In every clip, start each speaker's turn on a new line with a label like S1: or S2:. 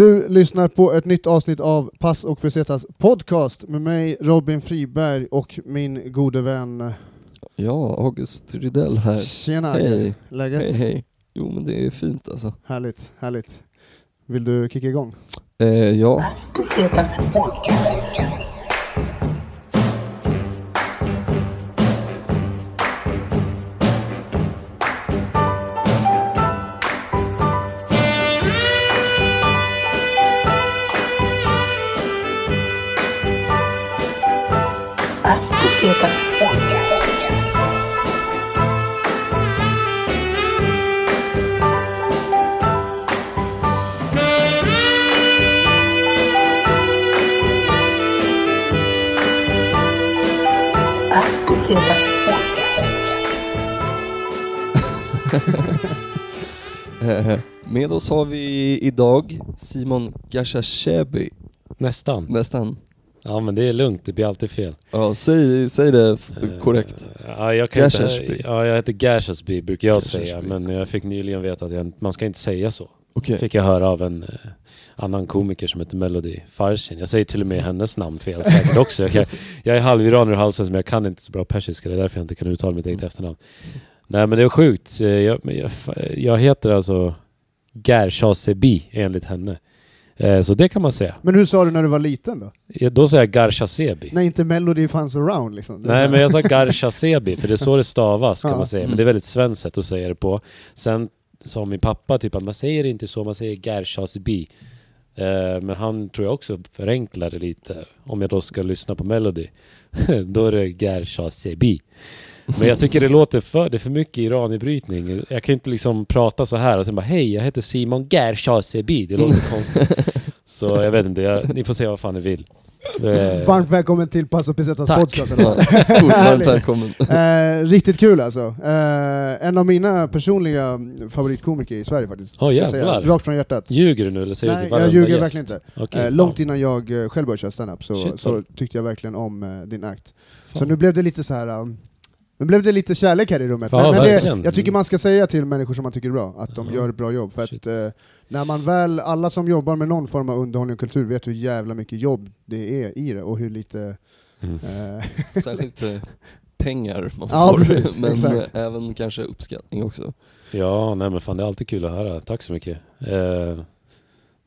S1: Du lyssnar på ett nytt avsnitt av Pass och Pesetas podcast med mig Robin Friberg och min gode vän...
S2: Ja, August Rydell här.
S1: Tjena!
S2: Hej.
S1: Läget?
S2: Hej hej. Jo men det är fint alltså.
S1: Härligt, härligt. Vill du kicka igång?
S2: Eh, ja,
S3: Pesetas podcast.
S2: med oss har vi idag Simon Gashashebi.
S4: Nästan.
S2: Nästan.
S4: Ja men det är lugnt, det blir alltid fel.
S2: Ja, säg, säg det
S4: Eh,
S2: korrekt.
S4: Ja, jag kan inte, ja, jag heter Gashasby brukar jag
S2: Gashasby.
S4: säga, men jag fick nyligen veta att jag, man ska inte säga så.
S2: Okej.
S4: Fick jag höra av en eh, annan komiker som heter Melody Farsin. Jag säger till och med hennes namn fel säkert också. Jag, jag är halviranier i halsen men jag kan inte så bra persiska, det är därför jag inte kan uttala mitt eget efternamn. Nej men det är sjukt. Eh, Jag, jag, jag heter alltså Gershasebi enligt henne. Eh, Så det kan man säga.
S1: Men hur sa du när du var liten då?
S4: Ja, Då säger jag Garshasebi.
S1: När inte Melody fanns around liksom?
S4: Nej men jag sa Garshasebi för det är så det stavas kan
S1: Ja.
S4: man säga. Men
S2: Mm.
S4: det är väldigt svenskt sätt att säga det på. Sen sa min pappa typ att man säger inte så, man säger Gershasby. Eh, men han tror jag också förenklar det lite. Om jag då ska lyssna på Melody. då är det Gershasby. Men jag tycker det låter för, det är för mycket iraniebrytning. Jag kan inte liksom prata så här och sen bara hej jag heter Simon Gershasby. Det låter konstigt. Så jag vet inte, jag, ni får säga vad fan ni vill. Eh,
S1: Varmt välkommen till Pass och Pesetas
S4: Tack.
S1: podcast.
S2: Stort varmt välkommen.
S1: Eh, riktigt kul alltså. Eh, en av mina personliga favoritkomiker i Sverige faktiskt. Jag säga.
S4: jävlar.
S1: Rakt från hjärtat.
S4: Ljuger du nu eller säger du
S1: Nej,
S4: till
S1: jag ljuger
S4: gäst?
S1: verkligen inte.
S4: Okej,
S1: Eh, långt innan jag eh, själv började köra standup så,
S4: Shit,
S1: så tyckte jag verkligen om eh, din akt. Så
S4: Fan.
S1: nu blev det lite så här. um, nu blev det lite kärlek här i rummet.
S4: Ja,
S1: men men det,
S4: verkligen.
S1: jag tycker man ska säga till människor som man tycker är bra, att de
S4: Ja.
S1: gör ett bra jobb. För
S4: Shit.
S1: att eh, när man väl, alla som jobbar med någon form av underhållning och kultur vet hur jävla mycket jobb det är i det och hur lite...
S4: Mm.
S1: Eh,
S2: Särskilt eh, pengar man
S1: Ja,
S2: får,
S1: precis,
S2: men
S1: exakt.
S2: eh, även kanske uppskattning också.
S4: Ja, nej men fan det är alltid kul att höra. Tack så mycket. Eh,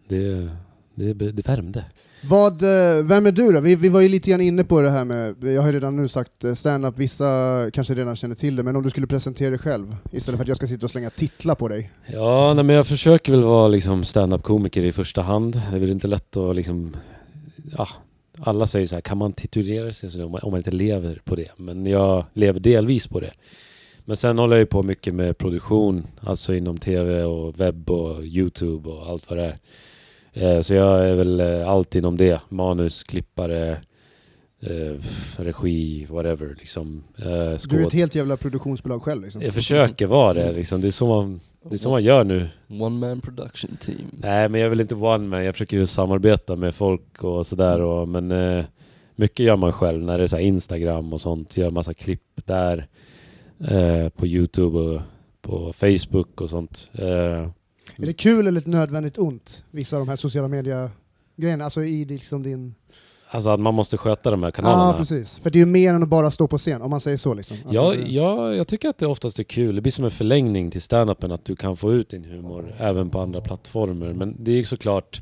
S4: det, det, det värmde.
S1: Vad, eh, vem är du då? Vi, vi var ju lite grann inne på det här med, jag har ju redan nu sagt eh, stand-up, vissa kanske redan känner till det, men om du skulle presentera dig själv, istället för att jag ska sitta och slänga titlar på dig.
S4: Ja, nej, men jag försöker väl vara liksom stand-up-komiker i första hand. Det är väl inte lätt att liksom... Ja, alla säger så här, kan man titulera sig så om om man inte lever på det? Men jag lever delvis på det. Men sen håller jag ju på mycket med produktion, alltså inom tv och webb och youtube och allt vad det är. Eh, Så jag är väl eh, allt inom det. Manus, klippare, eh, regi, whatever liksom.
S1: Du är ett helt jävla produktionsbolag själv liksom.
S4: Jag försöker vara det liksom. Det är så man, det är så man gör nu.
S2: One man production team.
S4: Nej men jag vill inte one man, jag försöker ju samarbeta med folk och sådär och, men mycket gör man själv när det är så här Instagram och sånt, gör massa klipp där på Youtube och på Facebook och sånt.
S1: Är det kul eller ett nödvändigt ont, vissa av de här sociala media-grejerna, alltså i liksom din...
S4: alltså att man måste sköta de här
S1: Ja,
S4: kanalerna.
S1: precis. För det är ju mer än att bara stå på scen, om man säger så liksom. Alltså,
S4: Ja,
S1: det-
S4: ja, jag tycker att det oftast är kul. Det blir som en förlängning till standupen att du kan få ut din humor även på andra plattformar. Men det är ju såklart,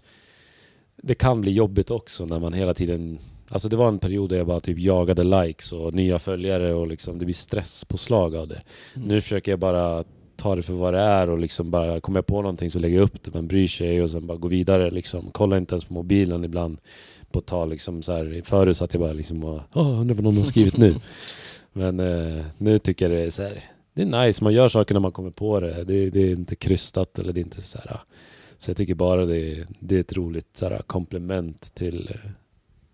S4: det kan bli jobbigt också när man hela tiden Alltså det var en period där jag bara typ jagade likes och nya följare och liksom det blir stresspåslag av det.
S2: Mm.
S4: Nu försöker jag bara ta det för vad det är och liksom bara, kommer jag på någonting så lägger jag upp det, men bryr sig och sen bara gå vidare liksom. Kolla inte ens på mobilen ibland på tag liksom så här. Förut satt jag bara liksom och, åh, undrar vad någon har skrivit nu. Men eh, nu tycker jag det är så här, det är nice, man gör saker när man kommer på det. Det, det är inte krystat eller det är inte så här. Så jag tycker bara det, är- det är ett roligt så här, komplement till, eh,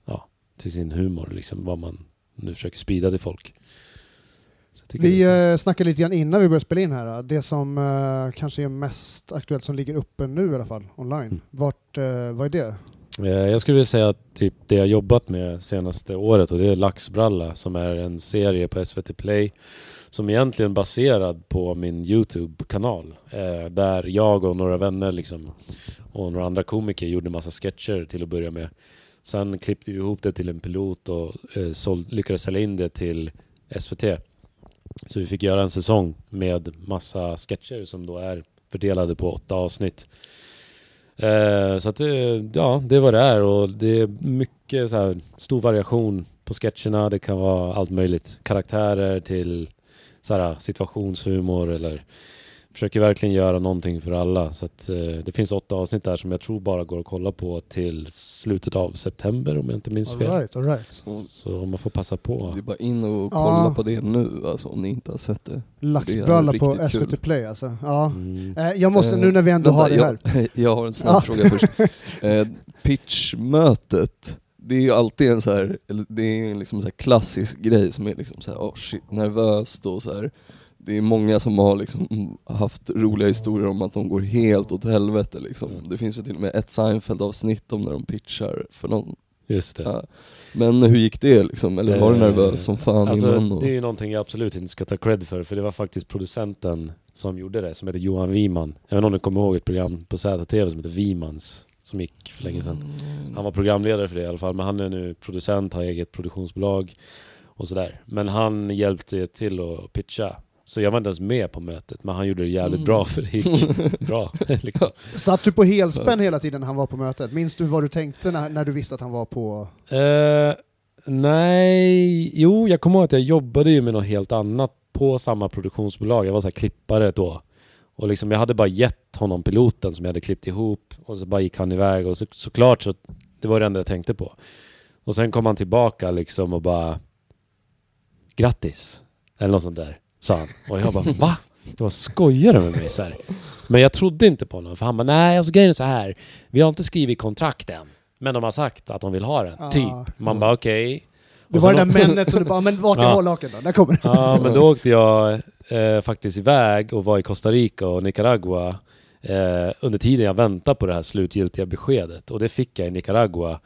S4: ja, till sin humor, liksom vad man nu försöker sprida till folk.
S1: Vi eh, snackade lite grann innan vi började spela in här, det som eh, kanske är mest aktuellt som ligger uppe nu i alla fall, online.
S4: Mm.
S1: Vart, eh, vad är det?
S4: Eh, Jag skulle vilja säga att typ det jag jobbat med senaste året och det är Laxbralla som är en serie på SVT Play som egentligen är baserad på min Youtube-kanal. Eh, där jag och några vänner liksom, och några andra komiker gjorde massa sketcher till att börja med. Sen klippte vi ihop det till en pilot och eh, såld, lyckades sälja in det till SVT. Så vi fick göra en säsong med massa sketcher som då är fördelade på åtta avsnitt. Eh, så att det, ja, det är vad det är och det är mycket så här, stor variation på sketcherna. Det kan vara allt möjligt. Karaktärer till så här, situationshumor eller försöker verkligen göra någonting för alla. Så att, eh, det finns åtta avsnitt där som jag tror bara går att kolla på till slutet av september om jag inte minns
S1: All
S4: fel.
S1: right, all right.
S4: Så man får passa på.
S2: Det är bara in och
S1: Ja.
S2: kolla på det nu alltså, om ni inte har sett det.
S1: Laxbralla på
S2: riktigt
S1: SVT
S2: kul.
S1: Play alltså. Ja.
S4: Mm.
S1: Eh, Jag måste,
S2: Eh,
S1: nu när vi ändå
S2: Vänta,
S1: har det här.
S2: Jag, jag har en snabb
S1: Ja.
S2: fråga först. Eh, pitchmötet, det är ju alltid en så här, det är en liksom så här klassisk grej som är liksom så här, oh shit, nervöst och så här. Det är många som har liksom haft roliga historier om att de går helt åt helvete liksom.
S4: Mm.
S2: Det finns väl till och med ett Seinfeld-avsnitt om när de pitchar för någon.
S4: Just det.
S2: Ja. Men hur gick det liksom? Eller var du
S4: Eh,
S2: nervös som fan
S4: Alltså,
S2: innan? Och...
S4: det är ju någonting jag absolut inte ska ta cred för, för det var faktiskt producenten som gjorde det, som heter Johan Wiman. Jag vet inte om du kommer ihåg ett program på ZTV som heter Wimans, som gick för länge sedan.
S2: Mm.
S4: Han var programledare för det i alla fall, men han är nu producent, har eget produktionsbolag och sådär. Men han hjälpte till att pitcha. Så jag var inte ens med på mötet, men han gjorde det jävligt
S2: Mm.
S4: bra för det gick bra. liksom.
S1: Satt du på helspänn hela tiden när han var på mötet? Minns du vad du tänkte när, när du visste att han var på...
S4: Eh, nej, jo jag kommer ihåg att jag jobbade ju med något helt annat på samma produktionsbolag. Jag var så här klippare då. Och liksom jag hade bara gett honom piloten som jag hade klippt ihop och så bara gick han iväg och så, såklart så det var det enda jag tänkte på. Och sen kom han tillbaka liksom och bara Grattis! Eller något sånt där, sa han. Och jag bara va? Det var skojar du med mig så här. Men jag trodde inte på honom för han bara nej alltså grejen är så här. Vi har inte skrivit kontrakt än. Men de har sagt att de vill ha den,
S1: Ah.
S4: typ. Man bara okej.
S1: Det
S4: Och
S1: var det där männet som du bara, men vart är
S4: Ja.
S1: hårlaken då? Där kommer det.
S4: Ja, men då åkte jag eh, faktiskt iväg och var i Costa Rica och Nicaragua eh, under tiden jag väntade på det här slutgiltiga beskedet. Och det fick jag i Nicaragua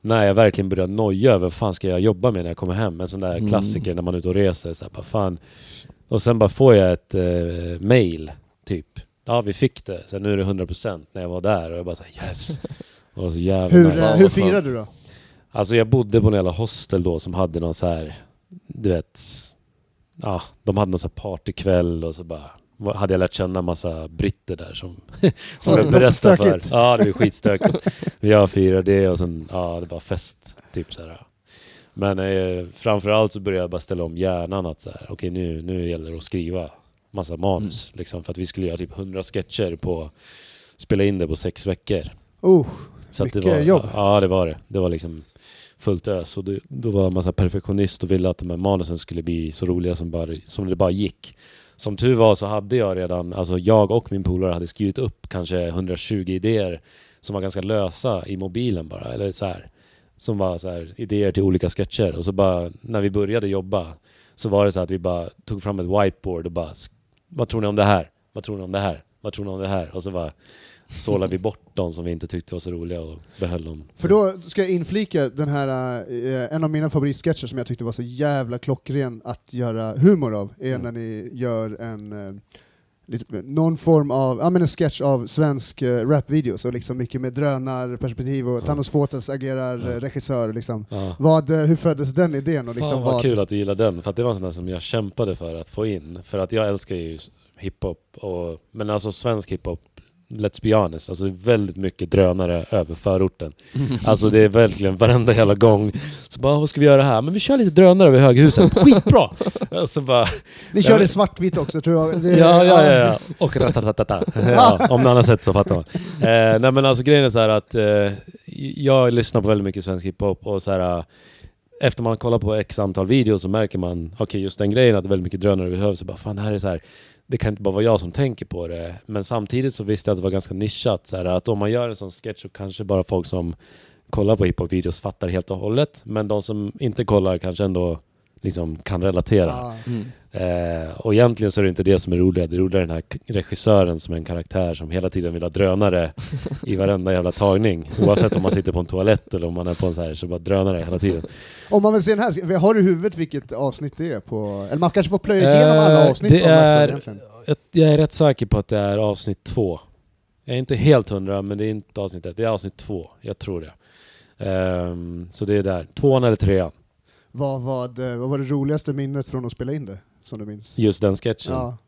S4: när jag verkligen började noja över vad fan ska jag jobba med när jag kommer hem. En sån där
S2: Mm.
S4: klassiker när man är ute och reser. Så här, fan. Och sen bara får jag ett eh, mail, typ. Ja, vi fick det. Sen nu är det 100% när jag var där och jag bara såhär yes. Det var så jävla
S1: Hur,
S4: nice.
S1: hur firade du då?
S4: Alltså jag bodde på en jävla hostel då som hade någon så här, du vet, ja, de hade någon så här partykväll och så bara hade jag lärt känna massa britter där som, som
S1: Ja,
S4: jag berättade för. Ja, det var skitstökigt. Jag firade det och sen, ja, det var fest, typ så här. Men eh, framförallt så började jag bara ställa om hjärnan att så här, okej nu, nu gäller det att skriva massa manus liksom för att vi skulle göra typ 100 sketcher på, spela in det på sex veckor.
S1: Oh,
S4: Så
S1: Mycket
S4: var,
S1: jobb.
S4: Ja, det var det. Det var liksom fullt ös. Och det, då var så här perfektionist och ville att de här manusen skulle bli så roliga som, bara, som det bara gick. Som tur var så hade jag redan, alltså jag och min polare hade skrivit upp kanske 120 idéer som var ganska lösa i mobilen bara. Eller så här, som var så här, idéer till olika sketcher. Och så bara, när vi började jobba så var det så att vi bara tog fram ett whiteboard och bara, "Sk- vad tror ni om det här? Vad tror ni om det här? Vad tror ni om det här? Och så bara sålade vi bort de som vi inte tyckte var så roliga och behöll dem.
S1: för då ska jag inflika den här, eh, en av mina favoritsketcher som jag tyckte var så jävla klockren att göra humor av, är
S4: Mm.
S1: när ni gör en eh, lite, någon form av, ja men en sketch av svensk eh, rapvideos och liksom mycket med drönarperspektiv och
S4: Ja.
S1: Thanos Fotes agerar
S4: Ja.
S1: regissör liksom.
S4: Ja.
S1: Vad, eh, hur föddes den idén? Och liksom
S4: Fan vad
S1: vad,
S4: kul att du gillar den, för att det var en sån där som jag kämpade för att få in. För att jag älskar ju hiphop, och, men alltså svensk hiphop, let's be honest, alltså väldigt mycket drönare över förorten. Alltså det är verkligen varenda jävla gång. Så bara, vad ska vi göra här? Men vi kör lite drönare över höghuset, skitbra! Och så bara,
S1: Ni kör det svartvitt också tror jag. Det,
S4: Ja, ja, ja, ja. Och ratatatata. ja, Om någon har sett så fattar man. Eh, nej men alltså grejen är så här att eh, jag lyssnar på väldigt mycket svensk hiphop och så här eh, efter man kollar på x antal videos så märker man, okej just den grejen att det är väldigt mycket drönare vi behöver, så bara fan det här är så här det kan inte bara vara jag som tänker på det. Men samtidigt så visste jag att det var ganska nischat. Så här, att om man gör en sån sketch så kanske bara folk som kollar på hiphop-videos fattar helt och hållet. Men de som inte kollar kanske ändå liksom kan relatera.
S2: Mm.
S4: Eh, och egentligen så är det inte det som är roligt. Det roliga är den här regissören som är en karaktär som hela tiden vill ha drönare i varenda jävla tagning. Oavsett om man sitter på en toalett eller om man är på en så här, så bara drönare hela tiden.
S1: Om man vill se den här, har du i huvudet vilket avsnitt det är på? Eller man kanske får plöja igenom alla
S4: Eh,
S1: avsnitt
S4: det är-. Jag, jag är rätt säker på att det är avsnitt två. Jag är inte helt hundra, men det är inte avsnitt ett. Det är avsnitt två. Jag tror det. Ehm, så det är där. Tvåan eller trean.
S1: Vad, vad, eh, vad var det roligaste minnet från att spela in det, som du minns?
S4: Just den sketchen.
S1: Ja.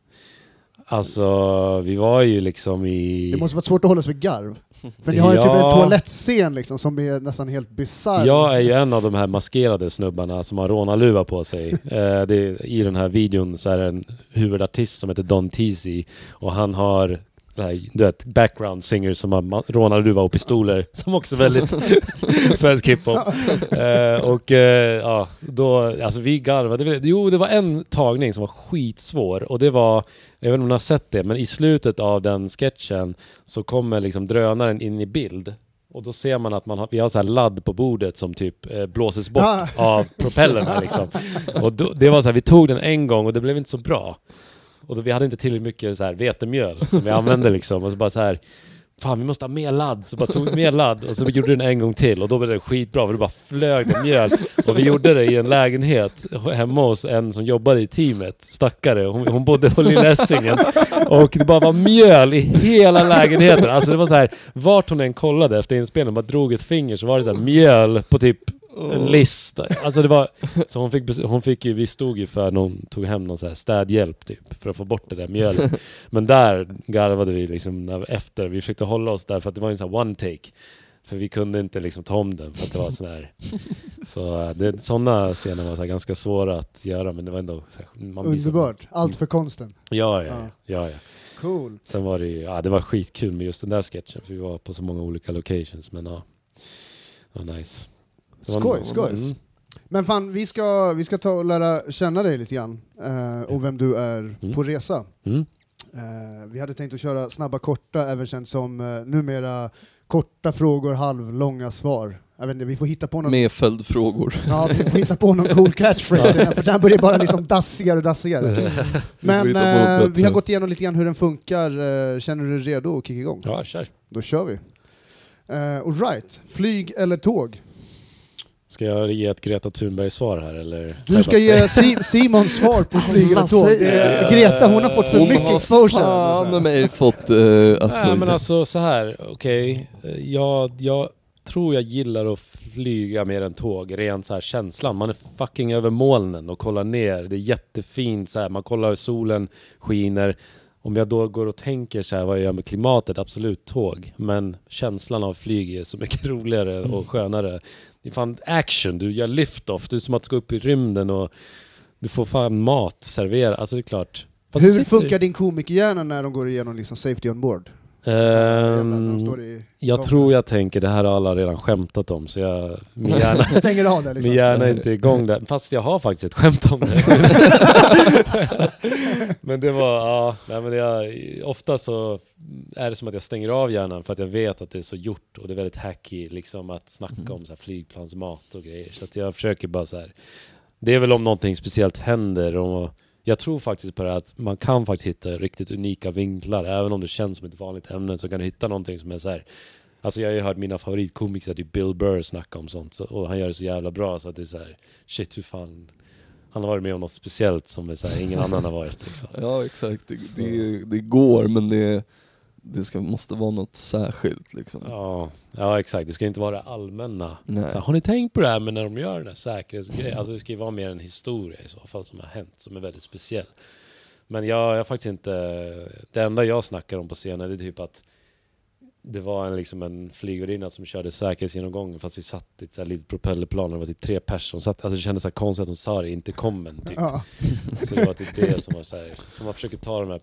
S4: Alltså, vi var ju liksom i...
S1: Det måste vara svårt att hålla sig vid garv. För ni har ju typ en toalettscen liksom, som är nästan helt bisarr.
S4: Jag är ju en av de här maskerade snubbarna som har rånarluva på sig. Eh, det I den här videon så är det en huvudartist som heter Don Teasy och han har här, du vet, background singer som har rånarluva och pistoler som också är väldigt svensk hiphop. Eh, och eh, ja, då, alltså vi garvade. Jo, det var en tagning som var skitsvår och det var, jag vet inte om ni har sett det, men i slutet av den sketchen så kommer liksom drönaren in i bild. Och då ser man att man har, vi har så här ladd på bordet som typ eh, blåses bort
S1: Ah.
S4: av propellerna liksom. Och då, det var så här, vi tog den en gång och det blev inte så bra. Och då, vi hade inte tillräckligt mycket så här vetemjöl som vi använde liksom. Och så bara så här, fan vi måste ha mer ladd. Så bara tog vi mer ladd och så gjorde vi den en gång till och då blev det skitbra för det bara flög det mjöl. Och vi gjorde det i en lägenhet hemma hos en som jobbade i teamet, stackare. Hon, hon bodde på Lilla Essingen. Och det bara var mjöl i hela lägenheten. Alltså det var så här, vart hon än kollade efter inspelningen, bara drog ett finger så var det så här mjöl på typ en lista. Alltså det var, så hon fick, hon fick ju, vi stod ju för när hon tog hem någon så här städhjälp typ, för att få bort det där mjölet. Men där garvade vi liksom när, efter, vi försökte hålla oss där för att det var en sån här one take. För vi kunde inte liksom ta om den för att det var sån här. Så äh, det, sådana scener var så här ganska svåra att göra men det var ändå så här, man visade-
S1: Underbart. Allt för konsten.
S4: Ja, ja,
S1: Ja.
S4: ja, ja.
S1: Cool.
S4: Sen var det ju, ja det var skitkul med just den där sketchen för vi var på så många olika locations men ja. Det var nice.
S1: Skoj, skoj.
S4: Mm.
S1: Men fan, vi ska, vi ska ta och lära känna dig lite grann, eh, och vem du är
S4: Mm.
S1: på resa.
S4: Mm.
S1: Eh, vi hade tänkt att köra snabba korta, även känt som eh, numera korta frågor, halvlånga svar. Jag vet inte, vi får hitta på någon,
S2: Med följdfrågor.
S1: ja, vi får hitta på någon cool catchphrase, för den börjar bara liksom dassigare och dassigare.
S2: Vi
S1: Men eh, vi har gått igenom lite grann hur den funkar, eh, känner du dig redo att kicka igång?
S4: Ja, kör.
S1: Då kör vi. Uh, Alright, flyg eller tåg?
S4: Ska jag ge ett Greta Thunberg-svar här eller?
S1: Du ska ge Si- Simons svar på flyg eller
S2: Vad
S1: tåg.
S4: du?
S1: Greta hon har fått för
S2: Hon
S1: mycket
S2: har
S1: exposure.
S2: fan mig fått, eh, alltså,
S4: Nej men alltså så här, okej. Eh, Jag, jag tror jag gillar att flyga mer än tåg, rent så här känslan. Man är fucking över molnen och kollar ner. Det är jättefint så här. man kollar hur solen skiner. Om jag då går och tänker så här, vad jag gör med klimatet, absolut tåg. Men känslan av flyg är så mycket roligare och skönare. Det är fan action, du gör lift-off, det är som att gå upp i rymden och du får fan mat serverad. Alltså det är klart. Fast
S1: Hur
S4: sitter-
S1: funkar din komikerhjärna när de går igenom liksom safety on board? I
S4: jag tror jag tänker, det här har alla redan skämtat om, så jag, min hjärna,
S1: Stänger av det liksom.
S4: min hjärna är inte igång där. Fast jag har faktiskt ett skämt om det. men det var, ja, nej men jag, ofta så är det som att jag stänger av hjärnan för att jag vet att det är så gjort och det är väldigt hacky liksom att snacka
S2: Mm.
S4: om så här flygplansmat och grejer. Så att jag försöker bara så här. Det är väl om någonting speciellt händer och jag tror faktiskt på det här att man kan faktiskt hitta riktigt unika vinklar. Även om det känns som ett vanligt ämne så kan du hitta någonting som är så här. Alltså jag har ju hört mina favoritkomiker, typ Bill Burr, snacka om sånt. Så, och han gör det så jävla bra så att det är så här. Shit hur fan. Han har varit med om något speciellt som är så här, ingen annan har varit liksom.
S2: Ja exakt, det, det, det går men det, det ska, måste vara något särskilt liksom.
S4: Ja, ja exakt. Det ska inte vara det allmänna. Här, har ni tänkt på det här med när de gör den här säkerhetsgrejen? Alltså det ska ju vara mer en historia i så fall som har hänt, som är väldigt speciell. Men jag, jag har faktiskt inte... Det enda jag snackar om på scenen är typ att det var en, liksom en flygvärdinna som körde säkerhetsgenomgången fast vi satt i ett så här litet propellerplan och det var typ tre personer som satt. Alltså det kändes så här konstigt att hon sa det, inte kommen typ.
S1: Ja.
S4: Så det var typ det som var så här. Man försöker ta de här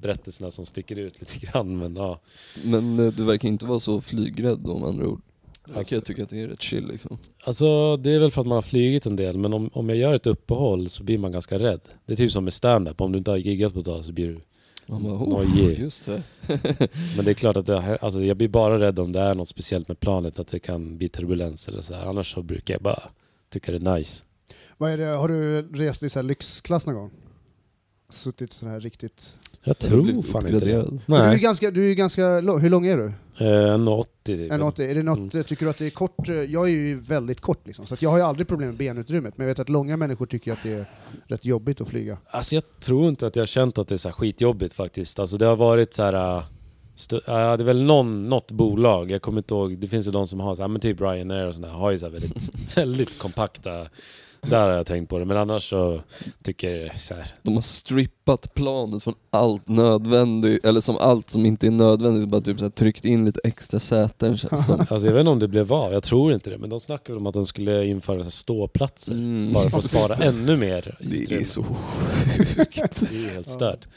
S4: berättelserna som sticker ut lite grann men ja.
S2: Men eh, du verkar inte vara så flygrädd med andra ord. Du verkar
S4: Alltså-
S2: tycka att det är rätt chill liksom.
S4: Alltså det är väl för att man har flugit en del, men om, om jag gör ett uppehåll så blir man ganska rädd. Det är typ som med stand-up, om du inte har giggat på ett tag så blir du...
S2: Man bara,
S4: Nojig.
S2: oh, just det.
S4: Men det är klart att det, alltså, jag blir bara rädd om det är något speciellt med planet, att det kan bli turbulens eller så här. Annars så brukar jag bara tycka det är nice.
S1: Vad är det, har du rest i så här lyxklass någon gång? suttit sån här riktigt...
S4: Jag tror fan inte det.
S1: Du är
S4: Nej,
S1: ganska, du är ganska lång, hur lång är du?
S4: eh, 1,80 typ.
S1: En 80. Är det något,
S4: Mm.
S1: eh, tycker du att det är kort? eh, Jag är ju väldigt kort liksom, så att jag har ju aldrig problem med benutrymmet, men jag vet att långa människor tycker att det är rätt jobbigt att flyga.
S4: Alltså jag tror inte att jag har känt att det är så här skitjobbigt faktiskt. Alltså det har varit så här... St- ja, det är väl någon, något bolag, jag kommer inte ihåg, det finns ju de som har så här, men typ Ryanair och sådär, har ju så här väldigt, väldigt kompakta, där har jag tänkt på det. Men annars så tycker jag så här,
S2: De har strippat planet från allt nödvändigt, eller som allt som inte är nödvändigt, bara typ så här tryckt in lite extra säten känns som.
S4: alltså jag vet inte om det blev av, jag tror inte det, men de snackar väl om att de skulle införa så här ståplatser.
S2: Mm.
S4: Bara för att spara ännu mer
S2: Det är så sjukt.
S4: Det är helt stört.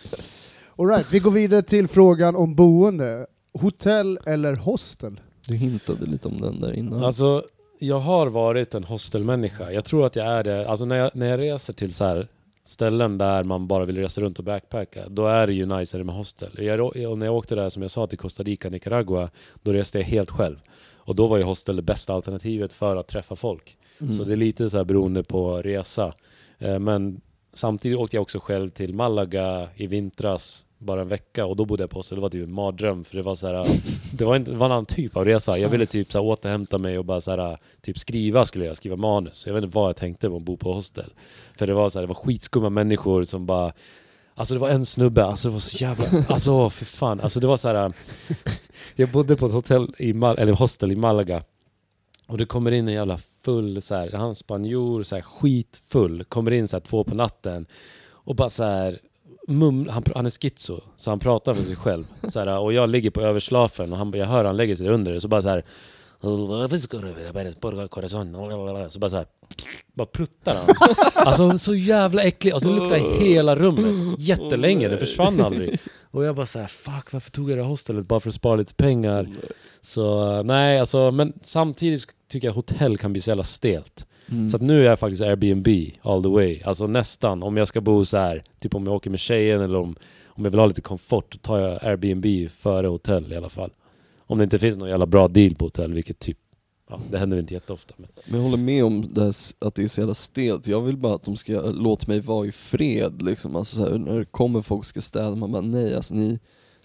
S1: Alright, vi går vidare till frågan om boende. Hotell eller hostel?
S2: Du hintade lite om den där innan.
S4: Alltså, jag har varit en hostelmänniska. Jag tror att jag är det. Alltså när jag, när jag reser till så här ställen där man bara vill resa runt och backpacka, då är det ju najsare med hostel. Jag, och när jag åkte där, som jag sa, till Costa Rica, Nicaragua, då reste jag helt själv. Och då var ju hostel det bästa alternativet för att träffa folk.
S2: Mm.
S4: Så det är lite så här beroende på resa. Eh, Men samtidigt åkte jag också själv till Malaga i vintras, bara en vecka, och då bodde jag på hostel. Det var typ en mardröm, för det var så här, det var, en, det var en annan typ av resa. Jag ville typ så här återhämta mig och bara så här, typ skriva skulle jag, skriva manus. Jag vet inte vad jag tänkte på att bo på hostel. För det var så här, det var skitskumma människor som bara Alltså det var en snubbe, alltså det var så jävla, alltså för fan, alltså det var så här. Jag bodde på ett hotell i Mal- eller hostel i Malaga och det kommer in en jävla full så här, han spanjor, så här skitfull, kommer in så här två på natten och bara så här mum, han, han är schizo, så han pratar för sig själv. Så här, och jag ligger på överslafen och han, jag hör han lägger sig under det, så bara så här så bara så här, bara pruttar han. Alltså så jävla äcklig, och så luktar hela rummet jättelänge, det försvann aldrig. Och jag bara såhär, fuck varför tog jag det här hostelet bara för att spara lite pengar? Så nej, alltså, men samtidigt tycker jag hotell kan bli så jävla stelt.
S2: Mm.
S4: Så att nu är jag faktiskt Airbnb all the way. Alltså nästan. Om jag ska bo så här, typ om jag åker med tjejen eller om, om jag vill ha lite komfort, då tar jag Airbnb före hotell i alla fall. Om det inte finns någon jävla bra deal på hotell, vilket typ, ja, det händer inte jätteofta. Men.
S2: Men jag håller med om det här, att det är så jävla stelt. Jag vill bara att de ska låta mig vara i fred liksom. Alltså så här, när det kommer folk ska städa, man bara nej alltså ni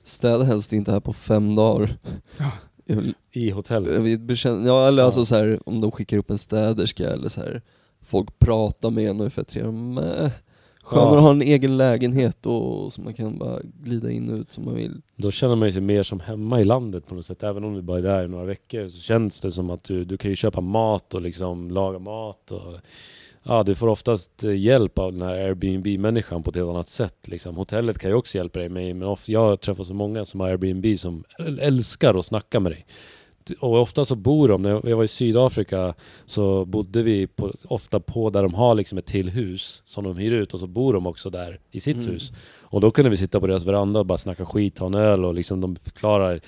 S2: städar helst inte här på fem dagar.
S1: Ja.
S4: I hotell.
S2: jag vill bekänna, ja eller
S4: Ja.
S2: alltså så här, om de skickar upp en städerska eller så här, folk pratar med en och är fett trevliga. Men, Skönare
S4: Ja.
S2: att ha en egen lägenhet och så man kan bara glida in och ut som man vill.
S4: Då känner man sig mer som hemma i landet på något sätt. Även om du bara är där i några veckor så känns det som att du, du kan ju köpa mat och liksom laga mat. Och, ja, du får oftast eh, hjälp av den här Airbnb-människan på ett helt annat sätt. Liksom. Hotellet kan ju också hjälpa dig med, men ofta, jag träffar så många som har Airbnb som äl- älskar att snacka med dig. Och ofta så bor de, när jag var i Sydafrika så bodde vi på, ofta på där de har liksom ett till hus som de hyr ut och så bor de också där i sitt
S2: Mm.
S4: hus. Och då kunde vi sitta på deras veranda och bara snacka skit, ta en öl och liksom de förklarar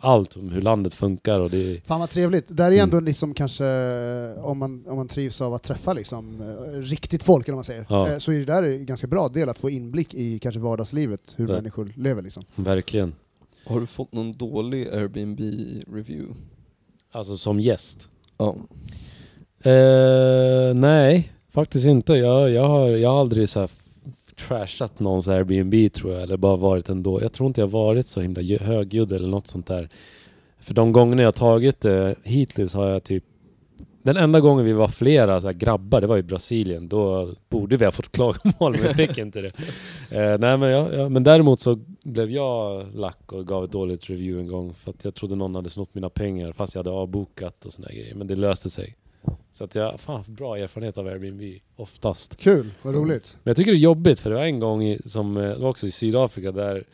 S4: allt om hur landet funkar och det
S1: Fan vad trevligt. Där är
S4: Mm.
S1: ändå liksom kanske, eh, om man, om man trivs av att träffa liksom, eh, riktigt folk, eller man säger,
S4: Ja.
S1: eh, så är det där en ganska bra del att få inblick i kanske vardagslivet, hur
S4: Ja.
S1: människor lever liksom.
S4: verkligen,
S2: Har du fått någon dålig Airbnb-review?
S4: alltså som gäst.
S2: Ja.
S4: Eh, nej, faktiskt inte. Jag, jag, har, jag har aldrig så trashat någons Airbnb tror jag, eller bara varit ändå. Jag tror inte jag varit så himla högljudd eller något sånt där. För de gångerna jag tagit det hittills har jag typ den enda gången vi var flera så här, grabbar, det var i Brasilien. Då borde vi ha fått klagomål, men vi fick inte det. Eh, nej, men, ja, ja, men däremot så blev jag lack och gav ett dåligt review en gång för att jag trodde någon hade snott mina pengar fast jag hade avbokat och såna grejer. Men det löste sig. Så att jag fan bra erfarenhet av Airbnb, oftast.
S1: Kul, vad roligt.
S4: Men jag tycker det är jobbigt för det var en gång i, som, eh, det var också i Sydafrika där,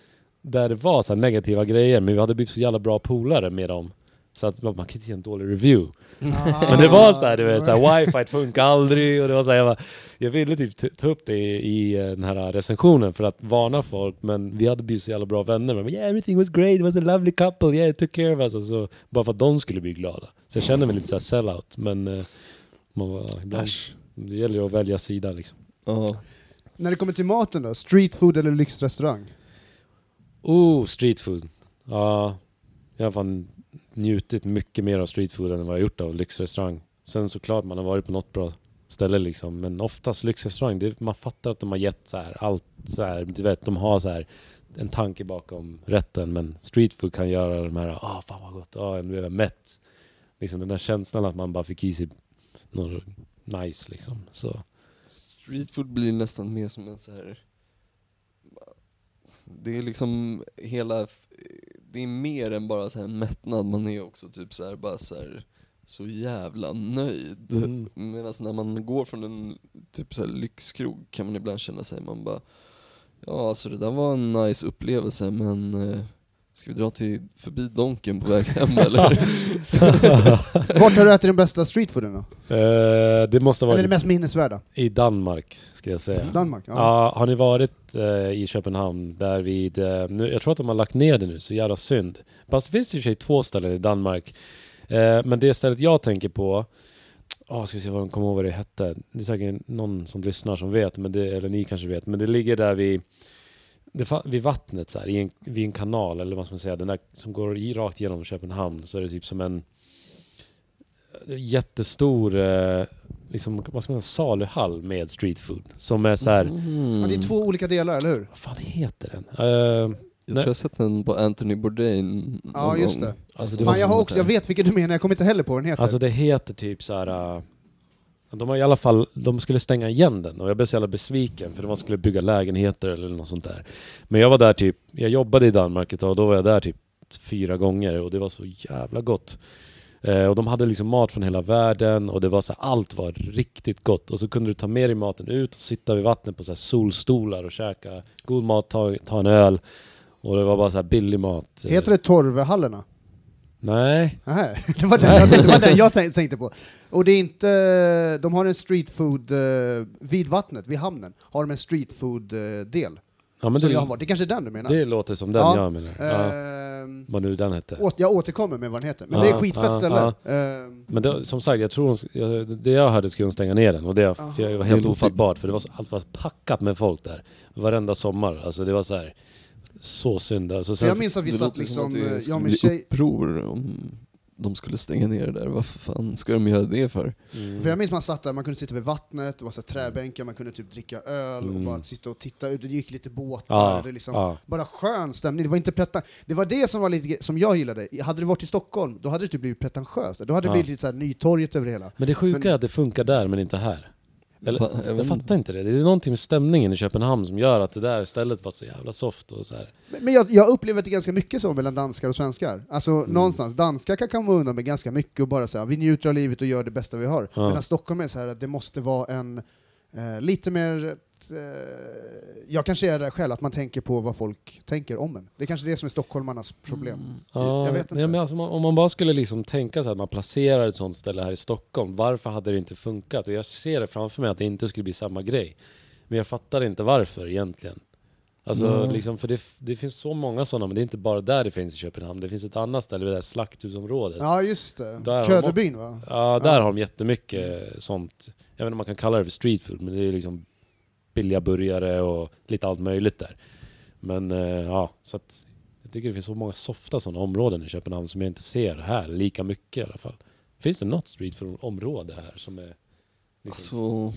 S4: där det var så negativa grejer men vi hade blivit så jävla bra polare med dem. Så att man kan inte ge en dålig review. Men det var så här, du vet, så här, wifi funkar aldrig och det var så här, jag, bara, jag ville typ ta- upp det i, i eh, den här recensionen för att varna folk men vi hade blivit så jävla bra vänner. Men yeah, everything was great, it was a lovely couple, yeah, it took care of us. Alltså, bara för att de skulle bli glada. Så jag kände mig lite så här sellout men eh, man var, ibland, det gäller ju att välja sida liksom.
S2: Ja.
S1: När det kommer till maten då, street food eller lyxrestaurang?
S4: Oh, street food. Ja, jag har fan njutit mycket mer av street food än vad jag gjort av lyxrestaurang. Sen såklart man har varit på något bra ställe liksom. Men oftast lyxrestaurang, det, man fattar att de har gett så här, allt så här, du vet, de har så här en tanke bakom rätten. Men street food kan göra de här, ah fan vad gott, ah, nu är jag mätt. Liksom den där känslan att man bara fick i sig något nice liksom. Så.
S2: Street food blir nästan mer som en så här. Det är liksom hela, det är mer än bara så här mättnad, man är också typ så här, bara så här, så jävla nöjd.
S4: Mm.
S2: Medan när man går från en typ så här lyxkrog kan man ibland känna sig, man bara, ja alltså det där var en nice upplevelse men eh, ska vi dra till förbi Donken på väg hem eller?
S1: Vart har du ätit den bästa streetfooden då?
S4: Eh, det måste ha
S1: Eller det mest minnesvärda?
S4: i Danmark, ska jag säga.
S1: Danmark? Ja.
S4: Ja, har ni varit eh, i Köpenhamn där vid, eh, nu, jag tror att de har lagt ner det nu, så jävla synd. Fast det finns det i och för sig två ställen i Danmark. Eh, men det stället jag tänker på, Ja, ska vi se vad de kommer ihåg vad det hette. Det är säkert någon som lyssnar som vet, men det, eller ni kanske vet. Men det ligger där vid, det, vid vattnet så här, i en, vid en kanal, eller vad ska man säga, den där som går i, rakt genom Köpenhamn. Så är det typ som en eh, jättestor, eh, liksom, vad ska man säga, saluhall med street food. Som är så här,
S2: Mm.
S1: Ja, det är två olika delar, eller hur?
S4: vad fan heter den? Eh,
S2: Jag
S4: Nej.
S2: tror jag sett den på Anthony Bourdain
S1: Ja, just det.
S4: alltså, det
S1: Fan, jag, har också, jag vet vilken du menar, jag kommer inte heller på vad den heter.
S4: Alltså det heter typ så här. äh, de har i alla fall, de skulle stänga igen den och jag blev så jävla besviken för de skulle bygga lägenheter eller något sånt där. Men jag var där typ, jag jobbade i Danmark ett tag och då var jag där typ fyra gånger och det var så jävla gott. Eh, och de hade liksom mat från hela världen och det var så här, allt var riktigt gott. Och så kunde du ta med dig maten ut och sitta vid vattnet på så solstolar och käka god mat, ta, ta en öl. Och det var bara så här billig mat.
S1: Heter det Torvehallarna?
S4: Nej.
S1: Nej, det var den jag tänkte, det var den jag tänkte på. Och det är inte, de har en street food eh, vid vattnet, vid hamnen, har de en street food eh, del.
S4: Ja men
S1: som jag har
S4: det,
S1: varit. Det kanske är den du menar?
S4: det låter som den
S1: Ja,
S4: jag menar. Ja,
S1: Ehm,
S4: vad nu den hette.
S1: åt, jag återkommer med vad den heter, men det är ett skitfett
S4: ja,
S1: ställe. Ehm,
S4: Men det, som sagt, jag tror hon, jag, det jag hörde skulle hon stänga ner den och det, för jag var helt
S2: Det låter-
S4: ofattbart för det var så, allt var packat med folk där. Varenda sommar. Alltså det var så här så synd. Alltså,
S1: så
S4: sen,
S1: jag minns att vi
S2: det
S1: satt
S2: låter som
S1: liksom,
S2: att det
S1: jag
S2: skulle
S1: och min
S2: bli
S1: tjej,
S2: uppror om de skulle stänga ner det där. Vad fan ska de göra det för?
S4: mm.
S1: för jag minns man satt där, man kunde sitta vid vattnet, det var så här träbänkar, man kunde typ dricka öl och
S4: Mm.
S1: bara sitta och titta ut, det gick lite båtar,
S4: ja,
S1: det liksom,
S4: ja.
S1: bara skön stämning, det var inte preta Det var det som var lite, som jag gillade, hade det varit i Stockholm, då hade det typ blivit pretentiöst, då hade det
S4: Ja.
S1: blivit lite så här Nytorget över det hela.
S4: Men det sjuka
S1: Men-
S4: är att det funkar där men inte här. Eller,
S2: Va- jag
S4: jag, fattar inte det. Det är någonting med stämningen i Köpenhamn som gör att det där stället var så jävla soft och så här.
S1: Men men jag, jag upplever att det är ganska mycket så mellan danskar och svenskar. Alltså
S4: Mm.
S1: någonstans, danskar kan komma undan med ganska mycket och bara säga vi njuter av livet och gör det bästa vi har.
S4: Ja.
S1: Medan Stockholm är så här att det måste vara en eh, lite mer eh, jag kanske är där själv, att man tänker på vad folk tänker om en. Det är kanske det som är stockholmarnas problem.
S2: Mm.
S4: Ja,
S1: Jag vet inte.
S4: Men alltså, om man- bara skulle liksom tänka så att man placerar ett sånt ställe här i Stockholm, varför hade det inte funkat? Och jag ser det framför mig att det inte skulle bli samma grej. Men jag fattar inte varför egentligen. Alltså,
S2: Nej.
S4: liksom, för det, det finns så många sådana, men det är inte bara där det finns i Köpenhamn. Det finns ett annat ställe, det där slakthusområdet. Ja,
S1: Ja, just det.
S4: Där har
S1: Ködebyn va?
S4: där har de jättemycket sånt. Jag vet inte om man kan kalla det för street food, men det är liksom billiga burgare och lite allt möjligt där. Men eh, ja, så att jag tycker det finns så många softa sådana områden i Köpenhamn som jag inte ser här, lika mycket i alla fall. Finns det något streetfood-område här som är... Liksom,
S2: Alltså,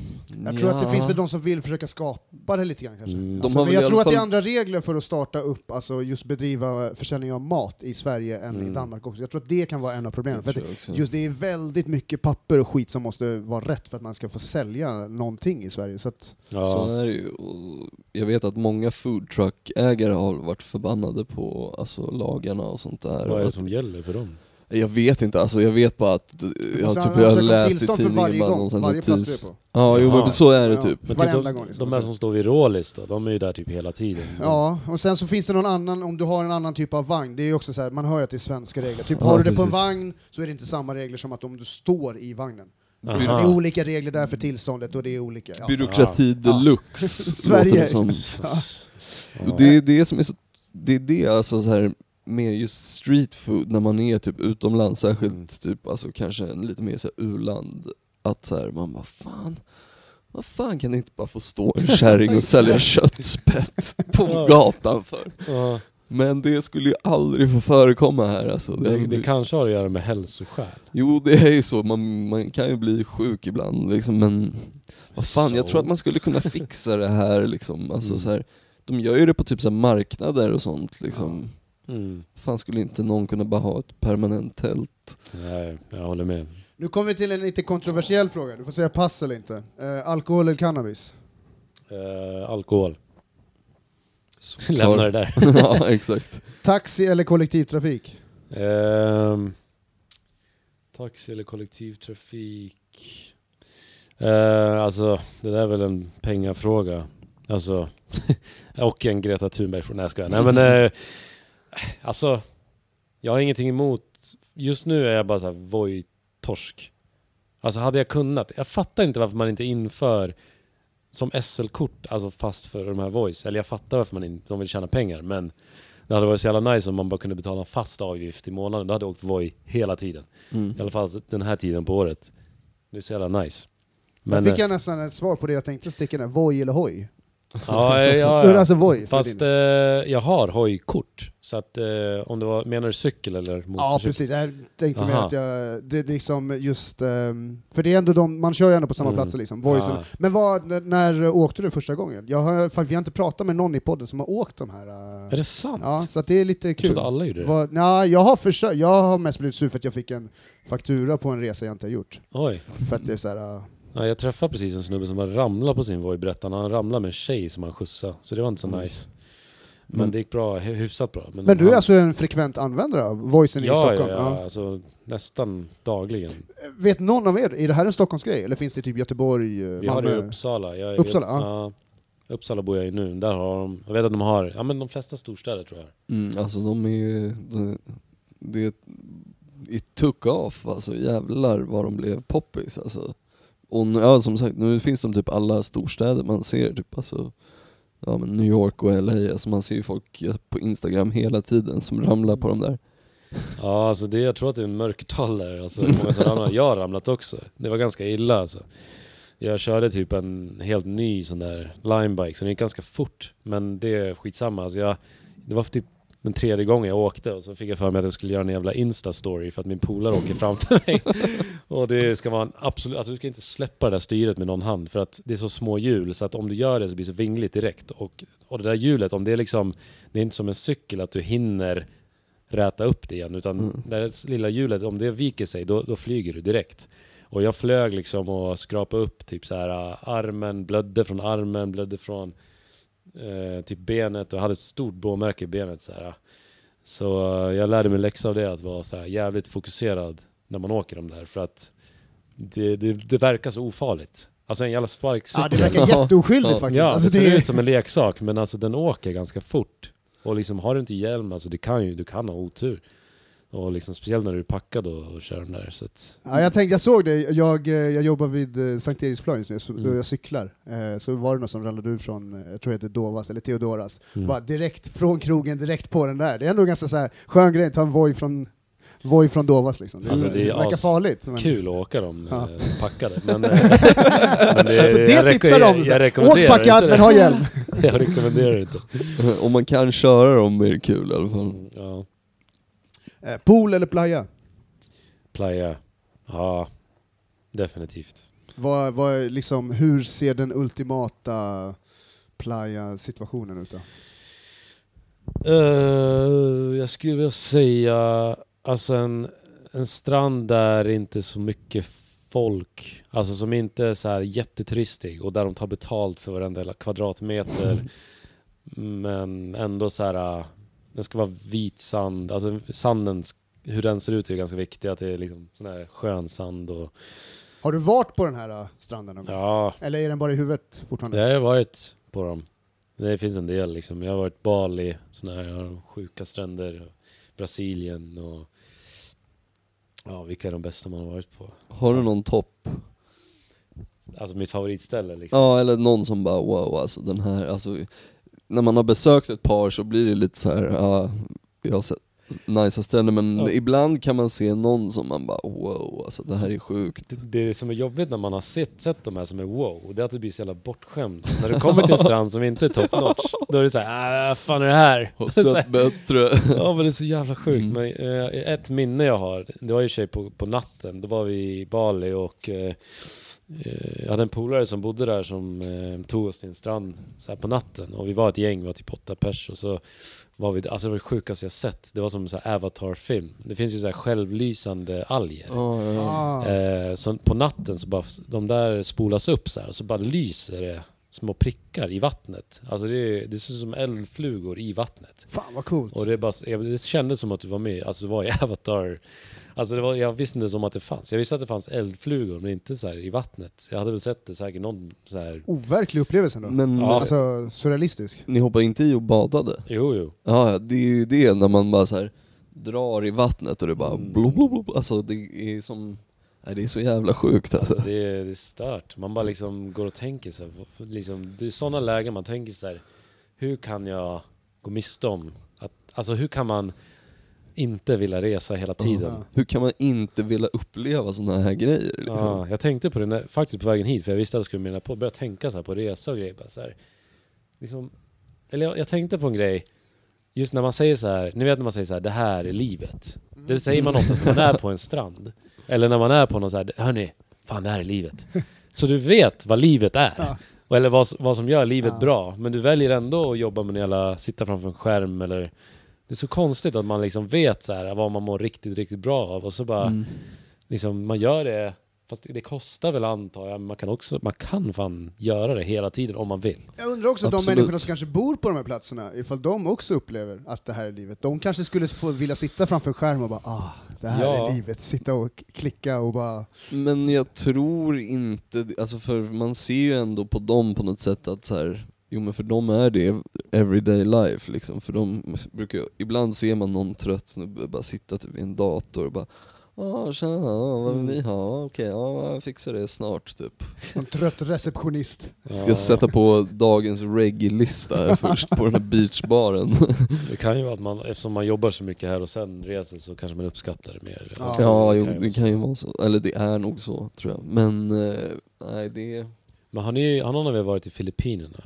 S1: Jag tror att det
S2: ja.
S1: finns väl de som vill försöka skapa det lite grann kanske.
S4: Mm. De
S1: Alltså, men
S2: i
S1: jag tror att det är andra regler för att starta upp, alltså just bedriva försäljning av mat i Sverige än i
S4: Mm.
S1: Danmark också. Jag tror att det kan vara en av problemen.
S2: Det
S1: För
S2: också.
S1: just det är väldigt mycket papper och skit som måste vara rätt för att man ska få sälja någonting i Sverige. Så att,
S2: Så
S4: ja,
S2: är det ju. Jag vet att många foodtruck-ägare har varit förbannade på alltså, lagarna och sånt där.
S4: vad är det som gäller för dem?
S2: Jag vet inte, alltså jag vet bara att eh, jag,
S1: måste
S2: typ, jag har
S1: om
S2: läst i tidningen
S1: varje
S2: bara
S1: gång,
S2: någon sån
S1: varje plats
S2: notis. Ja, jo
S4: Jaha.
S2: men så är det
S1: Ja.
S2: typ.
S4: Men typ de,
S1: gång, liksom.
S4: de här som står vid Rålis då, de är ju där typ hela tiden.
S1: Ja, och sen så finns det någon annan, om du har en annan typ av vagn, det är ju också så här, man hör ju att det är svenska regler. Typ
S2: Ja,
S1: har du det på en vagn så är det inte samma regler som att om du står i vagnen.
S4: Aha.
S1: Så det är olika regler där för tillståndet och det är olika. Ja.
S2: Byråkrati
S1: Ja.
S2: deluxe,
S1: Sverige.
S2: låter det som.
S1: Ja.
S2: Det är det som är så, det är det alltså så här med just street food när man är typ utomlands, särskilt
S4: Mm.
S2: typ alltså kanske lite mer så här u-land, att så här, man bara fan, vad fan kan det inte bara få stå en kärring och sälja köttspett på
S4: Ja.
S2: gatan för?
S4: Ja.
S2: Men det skulle ju aldrig få förekomma här alltså. Det,
S4: Det, det kanske har att göra med hälsoskäl.
S2: Jo det är ju så, man, man kan ju bli sjuk ibland liksom, men vad fan, jag
S4: Så.
S2: tror att man skulle kunna fixa det här liksom. Alltså,
S4: Mm.
S2: så här, de gör ju det på typ så marknader och sånt liksom.
S4: Mm.
S2: Fan skulle inte någon kunna bara ha ett permanent tält?
S4: Nej, jag håller med.
S1: Nu kommer vi till en lite kontroversiell fråga, du får säga pass eller inte. Eh, alkohol eller cannabis?
S4: Eh, alkohol. Lämna det där.
S2: ja exakt.
S1: Taxi eller kollektivtrafik?
S4: Ehm, taxi eller kollektivtrafik? Eh, alltså, det där är väl en pengafråga. Alltså, och en Greta Thunberg-fråga. Nej jag skojar. Nej men, eh, alltså, jag har ingenting emot. Just nu är jag bara såhär Voi-torsk. Alltså hade jag kunnat. Jag fattar inte varför man inte inför som SL-kort, alltså fast för de här Voice. Eller jag fattar varför man inte, de vill tjäna pengar, men det hade varit så jävla nice om man bara kunde betala en fast avgift i månaden. Då hade jag åkt Voi hela tiden.
S2: Mm.
S4: I alla fall den här tiden på året. Det är så jävla nice.
S1: Men,
S4: Men,
S1: fick
S4: eh,
S1: jag nästan ett svar på det jag tänkte sticka ner, Voi eller hoj?
S4: Ja, ja,
S1: Då är det alltså Voi?
S4: Fast eh, jag har hojkort. Så att, eh, om det var, menar du cykel eller motorcykel?
S1: Ja precis, jag tänkte mer
S4: Aha.
S1: att jag, det är liksom just, ehm, för det är ändå de, man kör ju ändå på samma
S4: Mm.
S1: platser liksom.
S4: Ja.
S1: Men vad, n- när åkte du första gången? Jag har, fan, vi har inte pratat med någon i podden som har åkt de här. äh,
S4: Är det sant?
S1: Ja, så att det är lite
S4: jag
S1: kul.
S4: trodde alla gjorde det.
S1: Vad, nej, jag har försökt, jag har mest blivit sur för att jag fick en faktura på en resa jag inte har gjort.
S4: Oj.
S1: För att det är så här, äh,
S4: Ja, jag träffade precis en snubbe som bara ramlade på sin Voi, berättade han. Han ramlade med en tjej som han skjutsade. Så det var inte så
S2: Mm.
S4: nice. Men
S2: Mm.
S4: det gick bra, hy- hyfsat bra.
S1: Men du är
S4: han-
S1: alltså en frekvent användare av Voicen i
S4: ja,
S1: Stockholm?
S4: Ja, ja, alltså nästan dagligen.
S1: Vet någon av er, är det här en Stockholmsgrej? Eller finns det typ Göteborg, eh,
S4: Vi har det i
S1: Malmö?
S4: Uppsala. Jag är,
S1: Uppsala, ja.
S4: ja. Uppsala bor jag i nu. Där har de, jag vet att de har, ja men de flesta storstäder tror jag.
S2: Mm, alltså de är ju, det, det it took off alltså jävlar vad de blev poppis alltså. Och nu, ja, som sagt, nu finns de typ alla storstäder man ser typ alltså Ja men New York och LA, alltså man ser ju folk på Instagram hela tiden som ramlar på de där.
S4: Ja, alltså det, jag tror att det är mörkertal där. Alltså, många som ramlar. Jag har ramlat också. Det var ganska illa alltså. Jag körde typ en helt ny sån där linebike, så den gick ganska fort. Men det är skitsamma. Alltså jag, det var typ den tredje gången jag åkte och så fick jag för mig att jag skulle göra en jävla Insta-story för att min polare åker framför mig. och det ska vara en absolut, alltså du ska inte släppa det där styret med någon hand för att det är så små hjul så att om du gör det så blir det så vingligt direkt. Och, och det där hjulet, om det är liksom, det är inte som en cykel att du hinner räta upp det igen utan
S2: Mm.
S4: det där lilla hjulet, om det viker sig då, då flyger du direkt. Och jag flög liksom och skrapade upp typ så här äh, armen, blödde från armen, blödde från eh, typ benet och hade ett stort blåmärke i benet så här. Så eh, jag lärde mig läxa av det att vara så här jävligt fokuserad när man åker de där för att det, det, det verkar så ofarligt. Alltså en jävla sparkcykel.
S1: Ja, det verkar jätteoskyldigt
S2: Ja.
S1: faktiskt.
S4: Ja,
S1: alltså,
S4: det
S1: det
S4: ser
S1: är,
S4: ut som en leksak men alltså den åker ganska fort. Och liksom har du inte hjälm, alltså det kan ju, du kan ha otur. Och liksom speciellt när du är packad och, och kör den där. Så att,
S1: ja, jag tänkte, jag såg det, jag, eh, jag jobbar vid eh, Sankt Eriksplan just nu, så,
S4: Mm.
S1: då jag cyklar. Eh, så var det någon som ramlade ur från, eh, jag tror det heter Dovas, eller Theodoras.
S4: mm.
S1: Bara direkt från krogen, direkt på den där. Det är ändå en ganska så här, skön grej, ta en Voi från, Voi från Dovas liksom. Det,
S4: Alltså, det är
S1: verkar farligt. Men,
S4: Kul att åka dem
S1: Ja.
S4: packade. Men, men det,
S1: Alltså, det
S4: jag
S1: tipsar de om.
S4: Jag, jag
S1: Åk
S4: rekommenderar
S1: packad
S4: inte
S1: men ha hjälm.
S4: jag rekommenderar inte.
S2: Om man kan köra dem är det kul i alla fall.
S4: Mm, Ja,
S1: pool eller playa?
S4: playa. Ja, definitivt.
S1: Vad, vad, liksom, hur ser den ultimata playa-situationen ut då?
S4: Eh, jag skulle vilja säga, alltså en, en strand där inte så mycket folk, alltså som inte är så här jätteturistig och där de tar betalt för varenda kvadratmeter. men ändå så här, uh, den ska vara vit sand, alltså sanden, hur den ser ut är ganska viktigt, att det är liksom sån här skön sand och
S1: Har du varit på den här äh, stranden? någon gång?
S4: ja,
S1: Eller är den bara i huvudet fortfarande?
S4: jag har varit på dem. Det finns en del liksom. Jag har varit Bali, såna här sjuka stränder, Brasilien och ja, vilka är de bästa man har varit på?
S2: Har du någon topp?
S4: Alltså mitt favoritställe liksom.
S2: Ja eller någon som bara wow alltså den här, alltså när man har besökt ett par så blir det lite så här, ja, jag har sett nice stränder men
S4: Ja.
S2: ibland kan man se någon som man bara wow, alltså det här är sjukt.
S4: Det, det som är jobbigt när man har sett, sett de här som är wow, det är att det blir så jävla bortskämt. När du kommer till en strand som inte är top notch, då är det såhär, äh, vad fan är det här?
S2: Har
S4: Så här,
S2: sett bättre.
S4: Ja men det är så jävla sjukt.
S2: Mm.
S4: Men, eh, ett minne jag har, det var ju sig på, på natten, då var vi i Bali och eh, jag hade en polare som bodde där som eh, tog oss till en strand så här på natten och vi var ett gäng, vi var typ åtta pers och så var vi, alltså det var det sjukaste jag sett. Det var som en så här Avatar-film. Det finns ju så här självlysande alger.
S1: Ah.
S4: Eh, så på natten så bara, de där spolas upp så här och så bara lyser det små prickar i vattnet. Alltså det, är- det ser ut som eldflugor i vattnet.
S1: Fan vad coolt.
S4: Och det, är bara, det kändes som att du var med, alltså du var i Avatar. Alltså det var, jag visste inte som att det fanns. Jag visste att det fanns eldflugor men inte så här i vattnet. Jag hade väl sett det säkert någon så här.
S1: Overklig upplevelse ändå.
S2: Men
S4: Ja.
S1: Alltså surrealistisk.
S2: ni hoppade inte i och badade?
S4: Jo jo.
S2: Ja, ja, det är ju det när man bara så här drar i vattnet och det bara
S4: Mm.
S2: blub, blub, blub. Alltså det är som, nej, det är så jävla sjukt alltså.
S4: Alltså det, är, det är stört. Man bara liksom går och tänker så här, liksom, Det är sådana lägen man tänker så här. Hur kan jag gå miste om att, alltså hur kan man inte vilja resa hela tiden?
S1: Ja.
S2: Hur kan man inte vilja uppleva sådana här grejer liksom?
S4: Ja, jag tänkte på det när, faktiskt på vägen hit, för jag visste att jag skulle här på börja tänka så här på resa och grejer. Bara så här, liksom, eller jag, jag tänkte på en grej, just när man säger så här, ni vet när man säger så här, det här är livet. Det säger man oftast när man är på en strand. Eller när man är på någon så här, hörni, fan det här är livet. Så du vet vad livet är.
S1: Ja.
S4: Eller vad, vad som gör livet
S1: Ja.
S4: bra. Men du väljer ändå att jobba med en jävla, sitta framför en skärm eller det är så konstigt att man liksom vet så här vad man mår riktigt, riktigt bra av och så bara
S2: Mm.
S4: liksom, man gör det, fast det, kostar väl antar jag, men man kan också, man kan fan göra det hela tiden om man vill.
S1: Jag undrar också, de
S2: Absolut.
S1: människorna som kanske bor på de här platserna, ifall de också upplever att det här är livet. De kanske skulle få vilja sitta framför en skärm och bara ah, det här
S4: Ja.
S1: är livet. Sitta och klicka och bara...
S2: Men jag tror inte, alltså för man ser ju ändå på dem på något sätt att så här, jo men för dem är det everyday life liksom. För de brukar, ibland ser man någon trött snubbe bara sitta typ vid en dator och bara Ja, tja, ja, vad vill ni ha? Okej, ja, jag fixar det snart typ.
S1: En trött receptionist.
S2: Ska
S4: Ja,
S2: sätta på dagens reggae-lista här först på den här beachbaren.
S4: Det kan ju vara att man, eftersom man jobbar så mycket här och sen reser så kanske man uppskattar det mer.
S1: Ja.
S4: Alltså,
S2: Ja,
S4: det
S2: jo,
S4: kan ju
S2: det
S4: vara
S2: kan
S4: så.
S2: ju vara så. Eller det är nog så, tror jag. Men, eh, nej det...
S4: Men har ni, har någon av er varit i Filippinerna?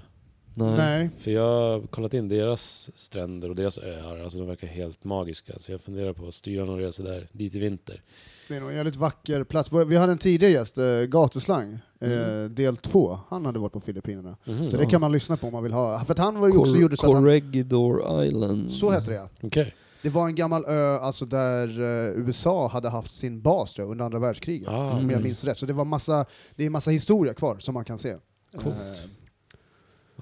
S2: Nej.
S1: Nej.
S4: För jag har kollat in deras stränder och deras öar, alltså de verkar helt magiska. Så jag funderar på att styra någon resa där, dit i vinter.
S1: Det är nog en jävligt vacker plats. Vi hade en tidigare gäst, eh, Gatuslang, eh, del två. Han hade varit på Filippinerna.
S4: Mhm,
S1: Så det
S2: Ja.
S1: kan man lyssna på om man vill ha. För att han var ju också
S2: Cor-
S1: gjorde så att han,
S2: Corregidor Island.
S1: Så heter det ja.
S4: Okej.
S1: Det var en gammal ö alltså där eh, USA hade haft sin bas jag, under andra världskriget.
S4: Ah,
S1: om jag
S2: mm.
S1: minns rätt. Så det var massa, det är massa historia kvar som man kan se.
S4: Coolt.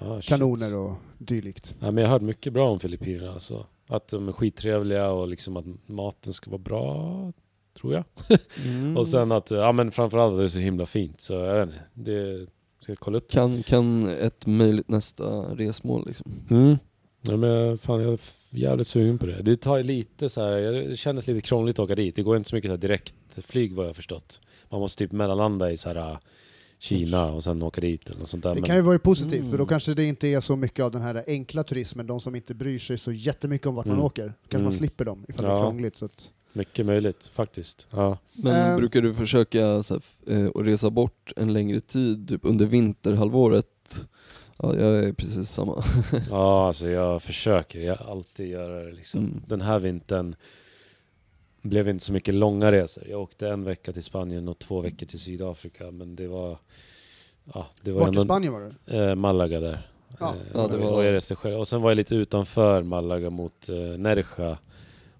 S4: Ah,
S1: kanoner och dylikt.
S4: Ja, men jag har hört mycket bra om Filippinerna. Alltså. Att de är skittrevliga och liksom att maten ska vara bra, tror jag.
S2: Mm.
S4: Och sen att, ja men framförallt att det är så himla fint. Så jag vet inte, det ska jag kolla upp.
S2: Kan, kan ett möjligt nästa resmål liksom.
S4: Mm. Ja, men fan, jag är jävligt sugen på det. Det tar ju lite så här, det kändes lite krångligt att åka dit. Det går inte så mycket så direktflyg vad jag förstått. Man måste typ mellanlanda i så här Kina och sen åka dit eller något sånt där.
S1: Det
S4: men,
S1: kan ju vara positivt, för då
S2: Mm.
S1: kanske det inte är så mycket av den här enkla turismen, de som inte bryr sig så jättemycket om vart man
S4: Mm.
S1: åker. Kanske man
S4: Mm.
S1: slipper dem ifall det är
S4: Ja.
S1: krångligt. Så att,
S4: Mycket möjligt faktiskt. Ja.
S2: Men
S1: Ehm.
S2: brukar du försöka så här, f- eh, att resa bort en längre tid, typ under vinterhalvåret? Ja, jag är precis samma.
S4: ja, alltså jag försöker. Jag alltid göra det liksom.
S2: Mm.
S4: Den här vintern blev inte så mycket långa resor. Jag åkte en vecka till Spanien och två veckor till Sydafrika. Men det var... Ja, det var
S1: vart i
S4: ändå...
S1: Spanien var det?
S4: Eh, Malaga där.
S1: Ja.
S4: Eh,
S2: Ja, det var-
S4: Och jag reste själv. Och sen var jag lite utanför Malaga mot eh, Nerja.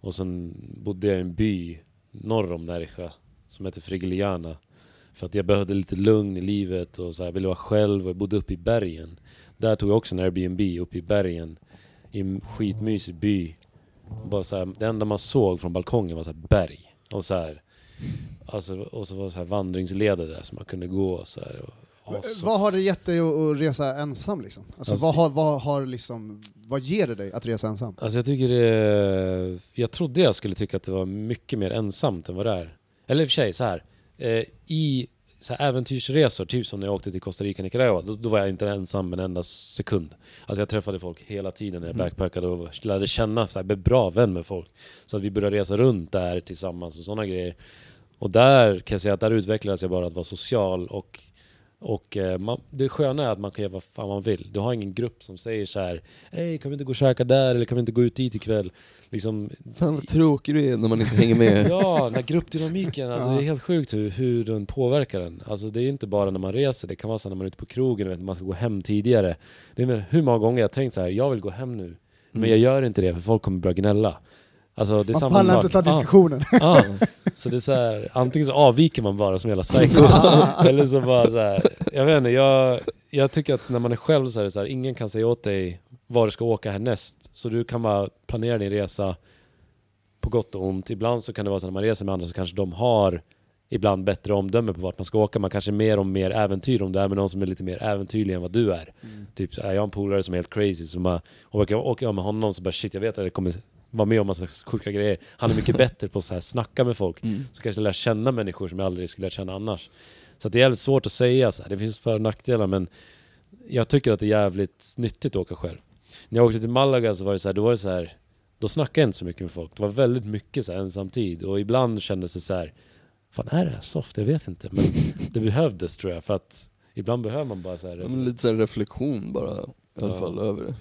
S4: Och sen bodde jag i en by norr om Nerja som heter Frigiliana. För att jag behövde lite lugn i livet och så här, ville vara själv och jag bodde uppe i bergen. Där tog jag också en Airbnb uppe i bergen. I en skitmysig by. Bara så här, det enda man såg från balkongen var så här berg. Och så här, alltså, och så var det så här vandringsleder där som man kunde gå och så här. Och,
S1: V-
S4: assoft.
S1: vad har det gett dig att, att resa ensam? Liksom? Alltså,
S4: Alltså-
S1: vad, har, vad, har liksom, vad ger det dig att resa ensam?
S4: Alltså jag tycker det... Jag trodde jag skulle tycka att det var mycket mer ensamt än vad det är. Eller i och för sig, så här. Eh, I så här äventyrsresor, typ som när jag åkte till Costa Rica, Nicaragua, då, då var jag inte ensam en enda sekund. Alltså jag träffade folk hela tiden när jag
S2: Mm.
S4: backpackade och lärde känna, så här, blev bra vän med folk. Så att vi började resa runt där tillsammans och sådana grejer. Och där kan jag säga att där utvecklades jag bara att vara social och och eh, man, det sköna är att man kan göra vad fan man vill. Du har ingen grupp som säger så här Hej, kan vi inte gå och käka där? Eller kan vi inte gå ut dit ikväll? Liksom,
S2: Fan vad tråkig du är när man inte hänger med.
S4: Ja, den här gruppdynamiken, alltså det är helt sjukt hur, hur den påverkar den. Alltså det är inte bara när man reser, det kan vara så när man är ute på krogen, vet, man ska gå hem tidigare. Det är hur många gånger jag tänkt så här, jag vill gå hem nu. Men
S2: Mm.
S4: jag gör inte det för folk kommer börja gnälla. Alltså det är
S1: Man
S4: samma
S1: pallar inte ta diskussionen.
S4: Ja, så det är så här, antingen så avviker man bara som hela psycho, eller så bara så här, jag vet inte, jag, jag tycker att när man är själv så är det så här, ingen kan säga åt dig var du ska åka härnäst. Så du kan bara planera din resa på gott och ont. Ibland så kan det vara så när man reser med andra så kanske de har ibland bättre omdöme på vart man ska åka. Man kanske är mer om mer äventyr om du är med någon som är lite mer äventyrlig än vad du är. Typ, så är jag en polare som är helt crazy, så bara, och åker jag med honom så bara shit, jag vet att det kommer vara med om massa sjuka grejer. Han är mycket bättre på att så här, snacka med folk.
S2: Mm.
S4: Så kanske lära känna människor som jag aldrig skulle lära känna annars. Så det är jävligt svårt att säga så här. Det finns för och nackdelar men jag tycker att det är jävligt nyttigt att åka själv. När jag åkte till Malaga så var det så här, då var det så här, då snackade jag inte så mycket med folk. Det var väldigt mycket så här ensamtid och ibland kändes det så här, fan är det här soft? Jag vet inte. Men det behövdes tror jag för att ibland behöver man bara så här.
S2: Ja, lite så reflektion bara, i alla
S4: Ja.
S2: fall över det.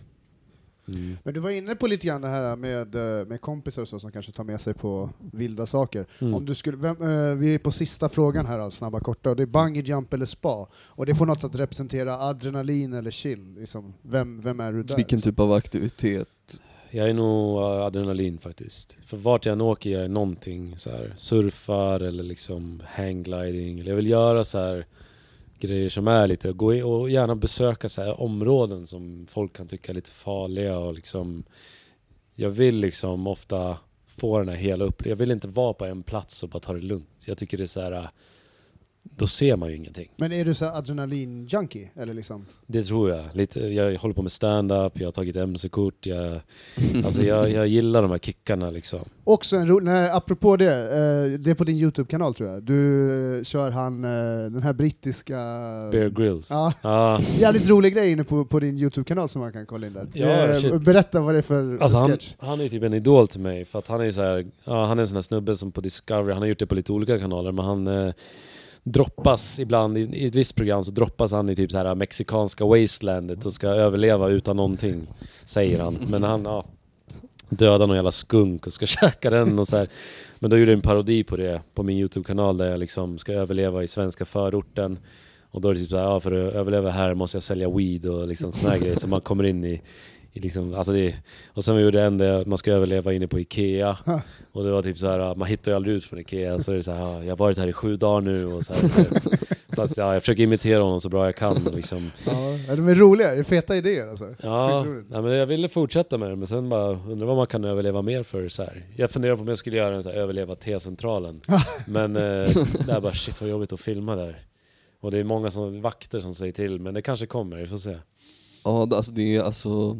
S4: Mm.
S1: Men du var inne på lite grann det här med, eh, med kompisar och så som kanske tar med sig på vilda saker.
S4: Mm.
S1: Om du skulle, vem, eh, vi är på sista frågan här av snabba korta, och det är bungee jump eller spa. Och det får något sätt representera adrenalin eller chill. Liksom. Vem, vem är du där?
S2: Vilken typ av aktivitet?
S4: Jag är nog eh, adrenalin faktiskt. För vart jag än åker jag är någonting så här surfar eller liksom hanggliding. Eller jag vill göra så här grejer som är lite, gå in och gärna besöka så här områden som folk kan tycka är lite farliga och liksom Jag vill liksom ofta få den här hela upplevelsen. Jag vill inte vara på en plats och bara ta det lugnt. Jag tycker det är så här. Då ser man ju ingenting.
S1: Men är du så adrenalin-junkie? Eller liksom?
S4: Det tror jag. Lite, jag håller på med stand-up, jag har tagit MC-kort, jag, alltså jag, jag gillar de här kickarna liksom.
S1: Också en ro- nej, apropå det, eh, det är på din YouTube-kanal tror jag. Du kör han, eh, den här brittiska...
S4: Bear Grylls.
S1: Ja,
S4: Ja,
S1: jävligt rolig grej inne på, på din YouTube-kanal som man kan kolla in där.
S4: Ja,
S1: Eh, berätta vad det är för
S4: alltså han,
S1: sketch.
S4: han är ju typ en idol till mig för att han är så här, ja, han är en sån här snubbe som på Discovery, han har gjort det på lite olika kanaler men han eh, droppas ibland, i, i ett visst program så droppas han i typ så här mexikanska wastelandet och ska överleva utan någonting, säger han. Men han, ja, dödar någon jävla skunk och ska käka den och så här. Men då gjorde jag en parodi på det på min YouTube-kanal där jag liksom ska överleva i svenska förorten. Och då är det typ såhär, ja för att överleva här måste jag sälja weed och liksom såna här grejer. Så man kommer in i liksom, alltså det, och sen gjorde jag en där man ska överleva inne på Ikea. Och det var typ så här, man hittar ju aldrig ut från Ikea. Så är det så här, ja, jag har varit här i sju dagar nu och så här. Fast ja, jag försöker imitera honom så bra jag kan liksom.
S1: Ja, de är roliga, det är feta idéer alltså.
S4: Ja, nej, men jag ville fortsätta med det men sen bara undrar vad man kan överleva mer för så här. Jag funderar på om jag skulle göra en så här, överleva T-centralen. men eh, det är bara shit vad jobbigt att filma där. Och det är många som, vakter som säger till men det kanske kommer, vi får se.
S2: Ja, det- alltså det är alltså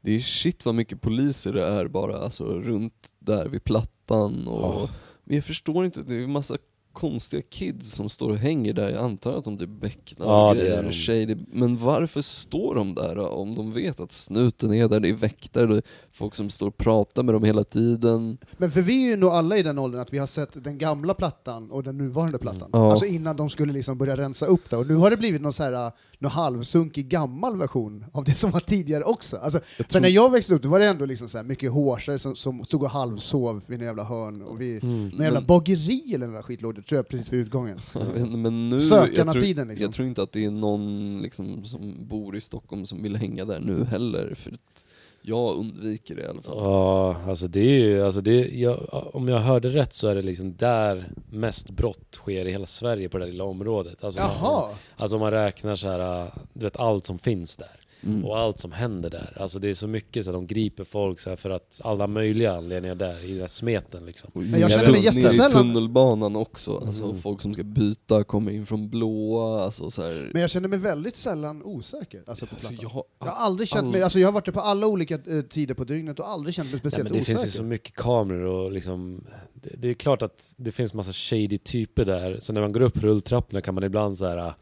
S2: det är shit vad mycket poliser det är bara alltså runt där vid Plattan och
S4: Ja.
S2: Men jag förstår inte, det är en massa konstiga kids som står och hänger där, jag antar att de typ becknar
S4: Ja,
S2: och
S4: det är
S2: grejer och shady. Men varför står de där då? om de vet att snuten är där, det är väktare, är folk som står och pratar med dem hela tiden.
S1: Men för vi är ju nog alla i den åldern att vi har sett den gamla plattan och den nuvarande plattan.
S2: Ja.
S1: Alltså innan de skulle liksom börja rensa upp det. Och nu har det blivit någon, så här, äh, någon halvsunkig gammal version av det som var tidigare också. Alltså,
S2: Jag
S1: För
S2: tror,
S1: när jag växte upp då var det ändå liksom så här mycket hårsare som, som stod och halvsov vid en jävla hörn. Och vi,
S4: Mm.
S1: någon jävla
S2: Men-
S1: bageri eller något skit låg det, tror jag, precis vid utgången.
S2: inte, men nu, tror,
S1: Sökarna-tiden liksom.
S2: jag tror inte att det är någon liksom, som bor i Stockholm som vill hänga där nu heller, för att jag undviker det i alla fall.
S4: Ja, alltså det är ju, alltså det, jag, om jag hörde rätt så är det liksom där mest brott sker i hela Sverige på det där lilla området. Alltså,
S1: Jaha!
S4: Alltså om man räknar så här, äh, du vet allt som finns där.
S2: Mm.
S4: och allt som händer där. Alltså det är så mycket så att de griper folk så här för att alla möjliga anledningar där i den här smeten liksom.
S2: Och
S1: Men jag
S4: känner mig
S2: i
S1: jättesällan-
S2: tunnelbanan också, alltså
S4: Mm.
S2: folk som ska byta kommer in från blåa, alltså så här.
S1: Men jag känner mig väldigt sällan osäker. Alltså på
S2: Alltså, jag, har-
S1: Jag har aldrig känt
S2: all-
S1: mig, alltså jag har varit där på alla olika eh, tider på dygnet och aldrig känt mig
S4: Ja,
S1: speciellt
S4: men det
S1: osäker.
S4: finns ju så mycket kameror och liksom det, det är klart att det finns massa shady typer där. Så när man går upp rulltrapporna kan man ibland så här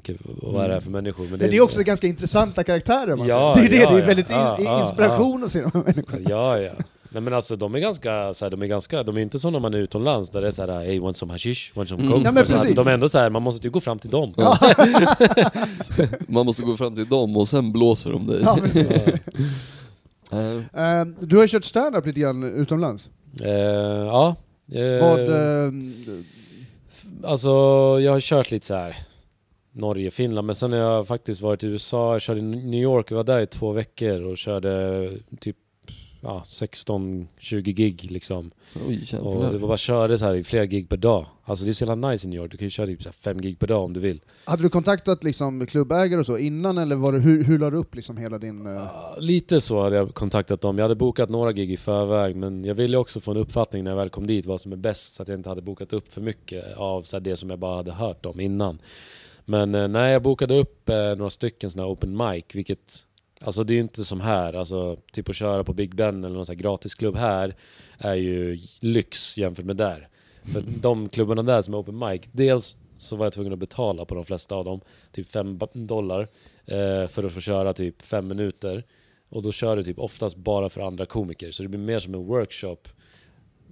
S4: Okej, vad är det här för människor?
S1: Men det är också ganska intressanta karaktärer man
S4: Ja,
S1: ser. Det är det,
S4: ja,
S1: det är
S4: ja.
S1: väldigt
S4: Ja, ja,
S1: inspiration att se de här människorna.
S4: Ja, ja. Nej men alltså de är ganska, så här, de är ganska, de är inte som när man är utomlands där det är såhär Hey, want some hashish? Want some
S2: Mm.
S4: coke?
S1: Ja, men
S4: alltså,
S1: precis.
S4: de är ändå så här, man måste ju gå fram till dem.
S2: Ja. Man måste gå fram till dem och sen blåser de dig.
S1: Ja,
S2: Eh,
S1: du har kört stand-up lite grann utomlands.
S4: Eh, ja. Eh,
S1: Vad...
S4: Alltså jag har kört lite så här Norge, Finland, men sen har jag faktiskt varit i USA, jag körde i New York, jag var där i två veckor och körde typ ja, 16-20 gig liksom.
S2: oj
S4: Och det var bara körde så här i flera gig per dag. Alltså det är så jävla nice i New York, du kan ju köra typ så här fem gig per dag om du vill.
S1: hade du kontaktat liksom klubbägare och så innan, eller var det, hur, hur la du upp liksom hela din... eh,
S4: Ja, Lite så hade jag kontaktat dem. Jag hade bokat några gig i förväg, men jag ville också få en uppfattning när jag väl kom dit vad som är bäst, så att jag inte hade bokat upp för mycket av så här, det som jag bara hade hört om innan. Men eh, nej, jag bokade upp eh, några stycken sådana open mic, vilket Alltså det är ju inte som här, alltså typ att köra på Big Ben eller någon sån här gratisklubb här är ju lyx jämfört med där. För de klubbarna där som är open mic, dels så var jag tvungen att betala på de flesta av dem, typ 5 dollar, eh, för att få köra typ 5 minuter. Och då kör du typ oftast bara för andra komiker, så det blir mer som en workshop.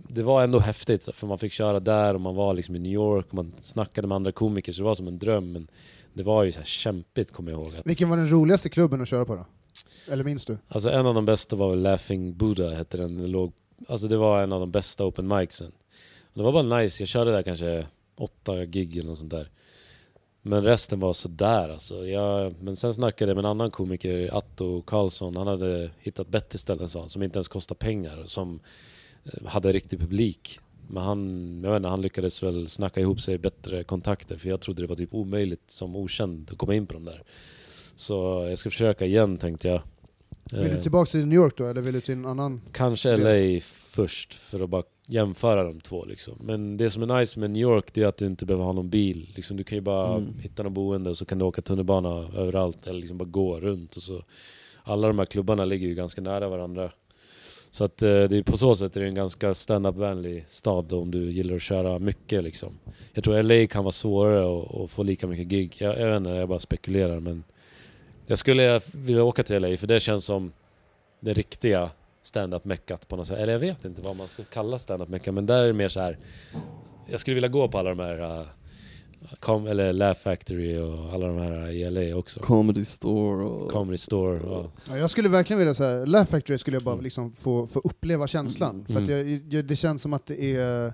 S4: Det var ändå häftigt, för man fick köra där och man var liksom i New York och man snackade med andra komiker, så det var som en dröm. Men det var ju så här kämpigt, kommer jag ihåg. Att,
S1: Vilken var den roligaste klubben att köra på då? Eller minns du?
S4: Alltså en av de bästa var väl Laughing Buddha, hette den. den låg, alltså det var en av de bästa open micsen. Det var bara nice, jag körde där kanske åtta gig eller något sånt där. Men resten var sådär alltså. Jag, men sen snackade jag med en annan komiker, Atto Karlsson, han hade hittat bättre ställen sa han, som inte ens kostar pengar, som hade riktig publik. Men han, jag vet inte, han lyckades väl snacka ihop sig bättre kontakter, för jag trodde det var typ omöjligt som okänd att komma in på de där. Så jag ska försöka igen tänkte jag.
S1: Vill du
S4: Eh,
S1: tillbaka till New York då, eller vill du till en annan?
S4: Kanske LA först för att bara jämföra de två liksom. Men det som är nice med New York det är att du inte behöver ha någon bil. Liksom, du kan ju bara
S2: Mm.
S4: hitta någon boende och så kan du åka tunnelbana överallt eller liksom bara gå runt. Och så. Alla de här klubbarna ligger ju ganska nära varandra. Så att eh, det är på så sätt är det en ganska stand-up-vänlig stad om du gillar att köra mycket liksom. Jag tror LA kan vara svårare att, att få lika mycket gig. Jag, jag vet inte, jag bara spekulerar men jag skulle vilja åka till LA för det känns som det riktiga stand-up-meckat på något sätt. Eller jag vet inte vad man ska kalla stand-up-mecka, men där är det mer så här. Jag skulle vilja gå på alla de här, uh, com, eller Laugh Factory och alla de här i LA också.
S2: Comedy store och...
S4: Comedy Store och...
S1: Ja, jag skulle verkligen vilja säga, Laugh Factory skulle jag bara
S4: Mm.
S1: liksom få, få uppleva känslan. För att
S4: Mm.
S1: jag, jag, det känns som att det är,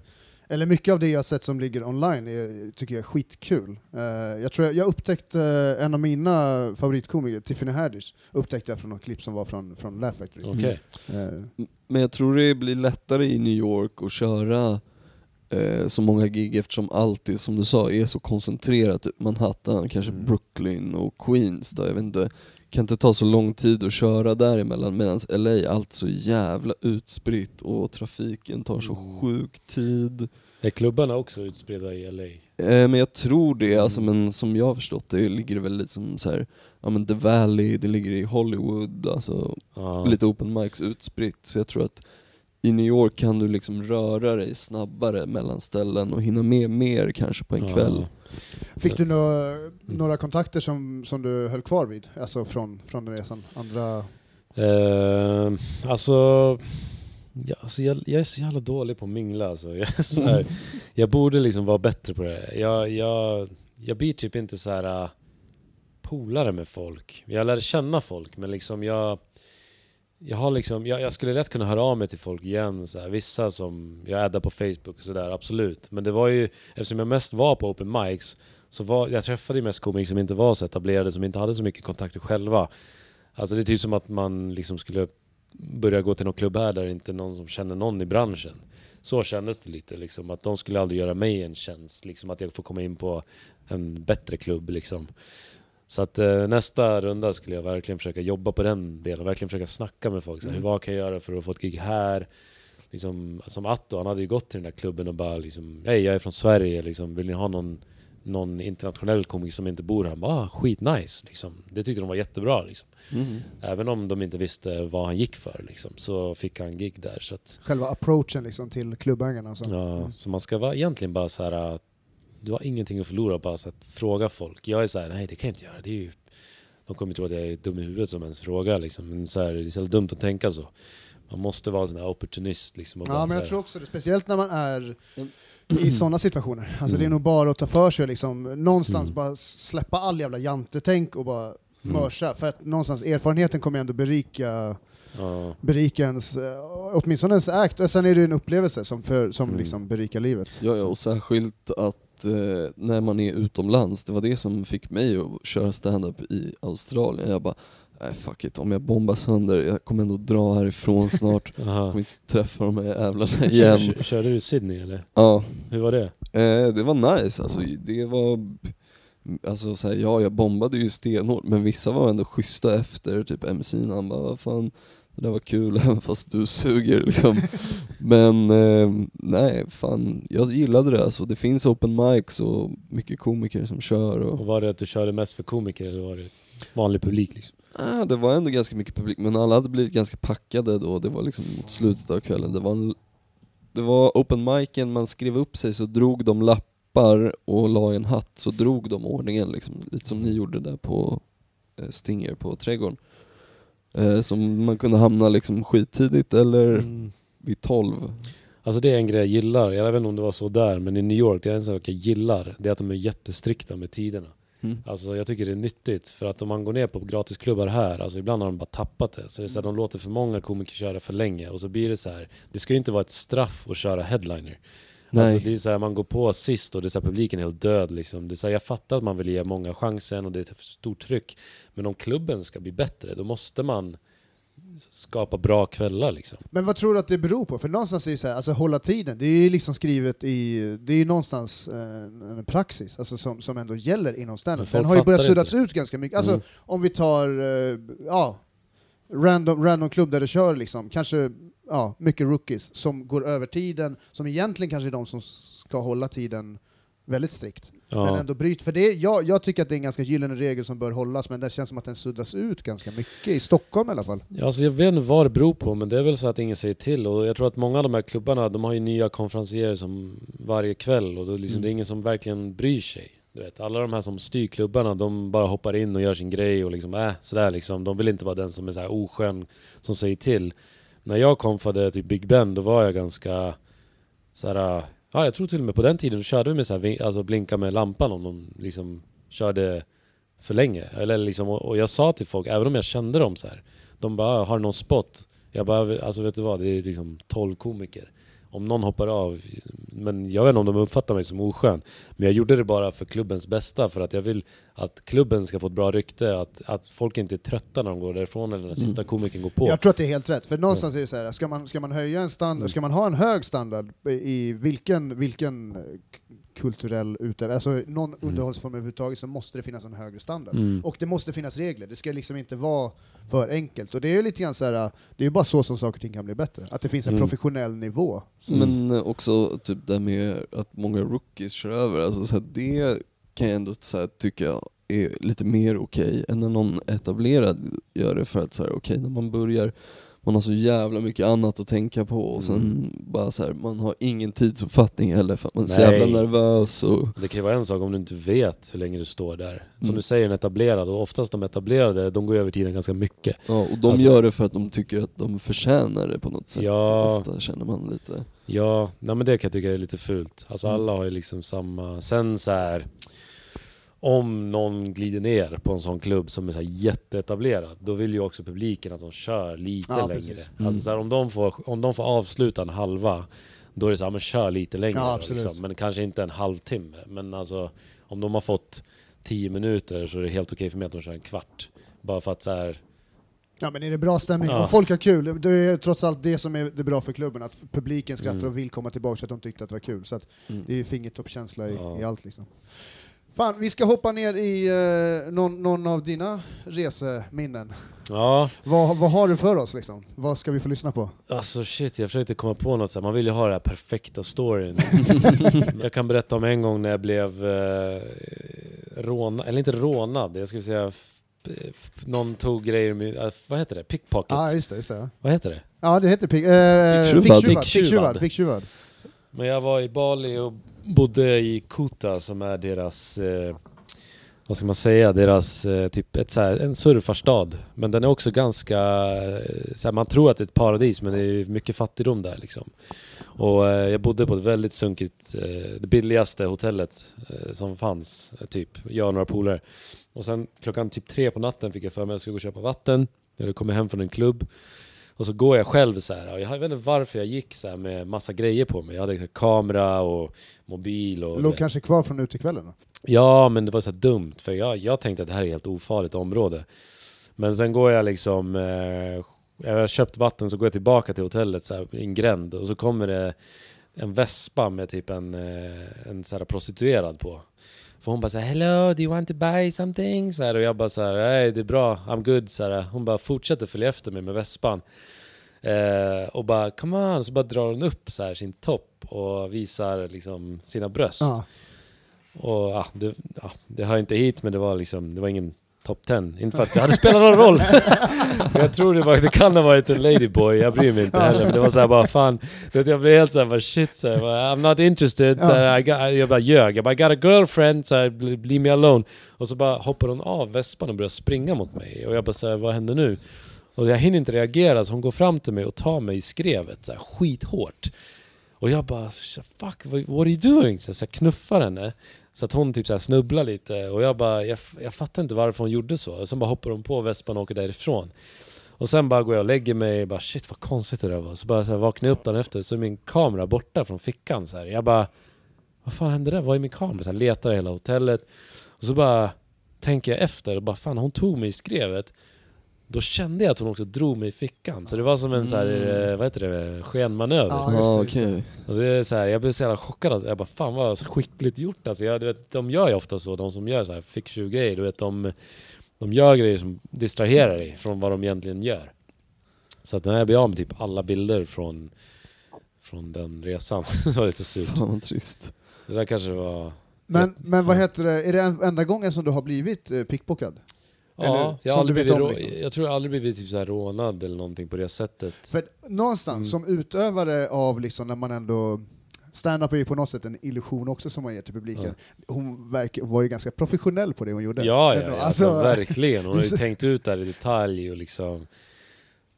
S1: eller mycket av det jag har sett som ligger online är, tycker jag är skitkul. Eh, jag tror jag, jag upptäckte eh, en av mina favoritkomiker, Tiffany Haddish, upptäckte jag från något klipp som var från, från Laugh Factory.
S4: Okej.
S1: Eh,
S2: Men jag tror det blir lättare i New York att köra eh, så många gig eftersom allt det som du sa är så koncentrerat. Typ Manhattan, kanske
S4: Mm.
S2: Brooklyn och Queens då, jag vet inte. Kan inte ta så lång tid att köra däremellan medan LA, allt så jävla utspritt och trafiken tar så
S4: Mm.
S2: sjuk tid.
S4: Är klubbarna också utspridda i LA?
S2: Eh, men jag tror det, alltså,
S4: Mm.
S2: men som jag har förstått det ligger det väl lite som så här, ja men The Valley, det ligger i Hollywood, alltså
S4: Ja.
S2: lite open mics utspritt. Så jag tror att i New York kan du liksom röra dig snabbare mellan ställen och hinna med mer kanske på en
S4: Ja.
S2: kväll.
S1: Fick du några, några kontakter som, som du höll kvar vid? Alltså från, från den resan? Andra...
S4: Eh, alltså, ja, alltså jag, jag är så jävla dålig på att mingla alltså. jag, här, jag borde liksom vara bättre på det. Jag, jag, jag blir typ inte så här äh, polare med folk. Jag lär känna folk men liksom jag jag har liksom, jag, jag skulle lätt kunna höra av mig till folk igen, så här, vissa som jag addar på Facebook och sådär, absolut. Men det var ju, eftersom jag mest var på open mics, så var, jag träffade ju mest komiker som inte var så etablerade, som inte hade så mycket kontakter själva. Alltså det är typ som att man liksom skulle börja gå till någon klubb här där det inte är någon som känner någon i branschen. Så kändes det lite liksom, att de skulle aldrig göra mig en tjänst, liksom att jag får komma in på en bättre klubb liksom. Så att eh, nästa runda skulle jag verkligen försöka jobba på den delen, verkligen försöka snacka med folk. Så
S1: Mm.
S4: Vad kan jag göra för att få ett gig här? Liksom, som Atto, han hade ju gått till den där klubben och bara liksom, hej jag är från Sverige, liksom, vill ni ha någon, någon internationell komiker som inte bor här? Han bara, ah, skitnice, liksom. Det tyckte de var jättebra liksom.
S2: Mm.
S4: Även om de inte visste vad han gick för liksom, så fick han gig där. Så att,
S1: Själva approachen liksom till klubbägarna. Alltså.
S4: Ja, så man ska vara egentligen bara så här. Du har ingenting att förlora, så att fråga folk. Jag är så här, nej det kan jag inte göra. Det är ju, de kommer tro att jag är dum i huvudet som ens frågar. Liksom. Men så här, det är så dumt att tänka så. Man måste vara en sån här opportunist. Liksom,
S1: Ja, men jag
S4: här-
S1: tror också det, speciellt när man är
S2: Mm.
S1: i sådana situationer. Alltså det är
S4: Mm.
S1: nog bara att ta för sig och liksom, någonstans
S4: Mm.
S1: bara släppa all jävla jantetänk och bara
S4: Mm.
S1: mörsa. För att någonstans erfarenheten kommer ändå berika,
S4: ja,
S1: berika ens, eh, åtminstone ens act. Sen är det en upplevelse som, för, som
S4: Mm.
S1: liksom berikar livet.
S2: Ja, ja, och särskilt att eh, när man är utomlands, det var det som fick mig att köra stand-up i Australien. Jag bara, nej fuck it, om jag bombar sönder, jag kommer ändå dra härifrån snart. Jag kommer inte träffa de här jävlarna igen.
S4: Kör- Körde du i Sydney eller?
S2: Ja,
S4: Hur var det?
S2: eh, det var nice alltså. Det var, alltså så här, ja jag bombade ju stenhårt, men vissa var ändå schyssta efter, typ MC'n han bara, vad fan, det där var kul, även fast du suger liksom. Men eh, nej, fan, jag gillade det alltså. Det finns open mics och mycket komiker som kör och
S4: Och var det att du körde mest för komiker eller var det vanlig publik? Liksom?
S2: Ah, det var ändå ganska mycket publik, men alla hade blivit ganska packade då, det var liksom mot slutet av kvällen. Det var, en, det var open micen, man skrev upp sig så drog de lappar och la i en hatt, så drog de ordningen liksom, lite som ni gjorde där på eh, Stinger på Trädgården. Eh, som man kunde hamna liksom skittidigt eller
S4: Mm.
S2: vid 12.
S4: Alltså det är en grej jag gillar, jag vet inte om det var så där, men i New York, det är en sak jag gillar, det är att de är jättestrikta med tiderna.
S2: Mm.
S4: Alltså jag tycker det är nyttigt, för att om man går ner på gratisklubbar här, alltså ibland har de bara tappat det. Så det är så här, de låter för många komiker köra för länge, och så blir det så här. det ska ju inte vara ett straff att köra headliner.
S2: Nej.
S4: Alltså det är så här, man går på sist och det är så här, publiken är helt död liksom. Det är så här, jag fattar att man vill ge många chansen och det är ett stort tryck. Men om klubben ska bli bättre, då måste man skapa bra kvällar liksom.
S1: Men vad tror du att det beror på? För någonstans är det så här, alltså hålla tiden, det är ju liksom skrivet i, det är ju någonstans eh, en praxis alltså som, som ändå gäller inom standup. Den har ju börjat suddas ut ganska mycket. Alltså
S4: Mm.
S1: om vi tar, eh, ja, random, random klubb där det kör liksom, kanske ja, mycket rookies som går över tiden, som egentligen kanske är de som ska hålla tiden väldigt strikt. Men
S4: Ja.
S1: ändå bryt, för det, jag, jag tycker att det är en ganska gyllene regel som bör hållas, men det känns som att den suddas ut ganska mycket, i Stockholm i alla fall.
S4: Ja, alltså jag vet inte vad det beror på, men det är väl så att ingen säger till. Och jag tror att många av de här klubbarna, de har ju nya konferencier som varje kväll och då liksom,
S2: Mm.
S4: det är ingen som verkligen bryr sig. Du vet, alla de här som styr klubbarna, de bara hoppar in och gör sin grej och liksom, äh, sådär liksom. De vill inte vara den som är så här oskön, som säger till. När jag konfade typ Big Ben, då var jag ganska såhär, äh, ja jag tror till och med på den tiden, då körde vi med så här, alltså blinka med lampan om de liksom körde för länge. Eller liksom, och och jag sa till folk, även om jag kände dem så här, de bara, äh, har du någon spot? Jag bara, alltså vet du vad, det är liksom 12 komiker. Om någon hoppar av, men jag vet inte om de uppfattar mig som oskön. Men jag gjorde det bara för klubbens bästa, för att jag vill att klubben ska få ett bra rykte, att, att folk inte är trötta när de går därifrån eller när sista komikern går på.
S1: Jag tror att det är helt rätt, för någonstans är det så här, ska man, ska man höja en standard,
S4: Mm.
S1: ska man ha en hög standard i vilken, vilken eh, kulturell utövning, alltså någon underhållsform överhuvudtaget, så måste det finnas en högre standard.
S4: Mm.
S1: Och det måste finnas regler, det ska liksom inte vara för enkelt. Och det är ju lite grann så här, det är ju bara så som saker och ting kan bli bättre, att det finns en
S4: Mm.
S1: professionell nivå.
S2: Men också typ det med att många rookies kör över, alltså så här, det kan jag ändå så här, tycka är lite mer okej än när någon etablerad gör det för att så här, okej när man börjar, man har så jävla mycket annat att tänka på och sen
S4: Mm.
S2: bara så här, man har ingen tidsuppfattning heller för att man är så jävla nervös och
S4: Det kan ju vara en sak om du inte vet hur länge du står där. Som
S2: Mm.
S4: du säger, en etablerad, och oftast de etablerade, de går över tiden ganska mycket.
S2: Ja, och de
S4: Alltså-
S2: gör det för att de tycker att de förtjänar det på något sätt.
S4: Ja.
S2: Ofta känner man lite...
S4: Ja, nej men det kan jag tycka är lite fult. Alltså
S2: Mm.
S4: alla har ju liksom samma... Sen så här om någon glider ner på en sån klubb som är så jätteetablerad, då vill ju också publiken att de kör lite
S1: Ja,
S4: längre.
S1: precis.
S2: Mm.
S4: Alltså så här, om, de får, om de får avsluta en halva, då är det så här, men kör lite längre.
S1: Ja,
S4: då, liksom. Men kanske inte en halvtimme. Men alltså, om de har fått 10 minuter så är det helt okej för mig att de kör en kvart. Bara för att så här,
S1: Ja men är det bra stämning,
S4: Ja.
S1: om folk har kul, det är trots allt det som är det bra för klubben, att publiken skrattar
S4: Mm.
S1: och vill komma tillbaka för att de tyckte att det var kul. Så
S2: Mm.
S1: det är ju fingertoppskänsla i,
S4: Ja.
S1: i allt liksom. Fan, vi ska hoppa ner i eh, någon, någon av dina reseminnen.
S4: Ja,
S1: Vad, vad har du för oss liksom? Vad ska vi få lyssna på?
S4: alltså shit, jag försökte komma på något så här. man vill ju ha den här perfekta storyn. jag kan berätta om en gång när jag blev eh, rånad, eller inte rånad, jag skulle säga någon tog grejer med, äh, vad heter det? Pickpocket?
S1: Ja, just det. Just det.
S4: Vad heter det?
S1: ja, det heter pig, eh,
S2: Ficktjuvad.
S1: ficktjuvad.
S4: Ficktjuvad.
S1: Ficktjuvad. Ficktjuvad.
S4: Men jag var i Bali och bodde i Kuta som är deras, eh, vad ska man säga, deras eh, typ ett, så här, en surfarstad. Men den är också ganska, eh, så här, man tror att det är ett paradis men det är mycket fattigdom där liksom. Och eh, jag bodde på ett väldigt sunkigt, eh, det billigaste hotellet eh, som fanns, eh, typ, jag och några polare. Och sen klockan typ tre på natten fick jag för mig att jag skulle gå och köpa vatten. Jag hade kommit hem från en klubb. Och så går jag själv så här. och jag vet inte varför jag gick så här med massa grejer på mig. Jag hade kamera och mobil och...
S1: Låg kanske kvar från utekvällen?
S4: Ja, men det var så dumt. För jag, jag tänkte att det här är ett helt ofarligt område. Men sen går jag liksom... Eh, jag har köpt vatten så går jag tillbaka till hotellet så här, i en gränd. Och så kommer det en vespa med typ en, eh, en så prostituerad på. För hon bara såhär 'Hello, do you want to buy something?' Så här, och jag bara såhär 'Nej, det är bra, I'm good' så här, Hon bara fortsätter följa efter mig med vespan. Eh, och bara 'Come on' så bara drar hon upp så här, sin topp och visar liksom sina bröst.
S1: Ja.
S4: Och ja, det, ja, det hör inte hit men det var liksom, det var ingen top 10. Inte för att det hade spelat någon roll. Jag tror det var, det kan ha varit en ladyboy, jag bryr mig inte heller. Men det var såhär bara fan, jag blev helt såhär bara shit, så här, I'm not interested. Så här, I got, jag bara ljög, jag bara I got a girlfriend, så här, leave me alone. Och så bara hoppar hon av vespan och börjar springa mot mig. Och jag bara såhär, vad händer nu? Och jag hinner inte reagera så hon går fram till mig och tar mig i skrevet så här, skithårt. Och jag bara fuck, what, are you doing? Så, så jag knuffar henne. Så att hon typ så här snubblar lite och jag bara, jag, jag fattar inte varför hon gjorde så. Och sen bara hoppar hon på vespan och åker därifrån. Och sen bara går jag och lägger mig och bara shit vad konstigt det där var. Så bara så här, vaknar jag upp dagen efter så är min kamera borta från fickan så här. Jag bara, vad fan hände där? Var är min kamera? Så här, letar i hela hotellet. Och så bara tänker jag efter och bara fan hon tog mig i skrevet. Då kände jag att hon också drog mig i fickan. Så det var som en så här,
S2: Mm.
S4: eh, vad heter det, skenmanöver.
S1: Ja, just det, just det.
S2: okej.
S4: Och det är så här, jag blev så jävla chockad. att- Jag bara fan vad skickligt gjort alltså. Jag, du vet, de gör ju ofta så, de som gör så här fick grejer Du vet, de, de gör grejer som distraherar dig från vad de egentligen gör. Så att när jag blev av med typ alla bilder från, från den resan, det var lite surt.
S2: Fan vad trist.
S4: Det där kanske var...
S1: Men, men vad heter det, är det en, enda gången som du har blivit eh, pickpockad?
S4: Ja,
S1: Eller
S4: jag,
S1: som du vet om, liksom.
S4: jag tror jag aldrig blivit typ så här rånad eller någonting på det sättet.
S1: För någonstans,
S4: Mm.
S1: som utövare av liksom när man ändå Stand-up är ju på något sätt en illusion också som man ger till publiken. Hon verk, var ju ganska professionell på det hon gjorde.
S4: Ja, ja, ja alltså,
S1: Alltså,
S4: verkligen. Hon har ju tänkt ut det här i detalj och liksom...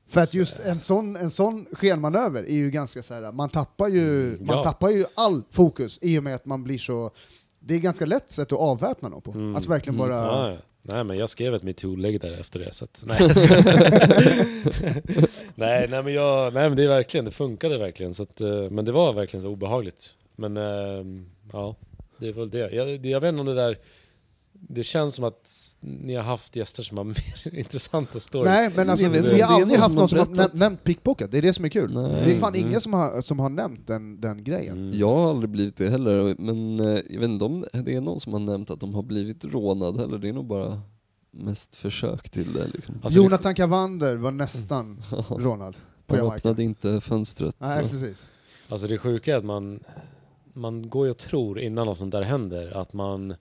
S1: För att just en sån, en sån skenmanöver är ju ganska så här. man tappar ju,
S4: Mm,
S1: man
S4: ja.
S1: tappar ju all fokus i och med att man blir så det är ganska lätt sätt att avväpna någon på.
S4: Mm.
S1: Alltså verkligen
S2: Mm.
S1: bara...
S4: Ja, ja. Nej men jag skrev ett metoo-lägg där efter det så att, nej, jag skojar. nej, nej men jag, nej men det är verkligen, det funkade verkligen så att, eh, men det var verkligen så obehagligt. Men ehm, ja, det är väl det. Jag, jag vet inte om det där, det känns som att ni har haft gäster som har mer intressanta stories.
S1: Nej, men alltså, vi, vi har aldrig haft någon som
S2: har
S1: nämnt pickpocket, det är det som är kul.
S2: Nej.
S1: Det är fan
S4: Mm.
S1: ingen som har, som har nämnt den, den grejen.
S4: Mm.
S2: Jag har aldrig blivit det heller, men eh, jag vet inte om det är någon som har nämnt att de har blivit rånad heller. Det är nog bara mest försök till det liksom.
S4: Alltså,
S1: Jonathan Cavander var nästan rånad på
S2: Han
S1: Jamaica.
S2: öppnade inte fönstret.
S1: Nej,
S2: så.
S1: precis.
S4: Alltså det sjuka är att man, man går ju och tror innan något sånt där händer att man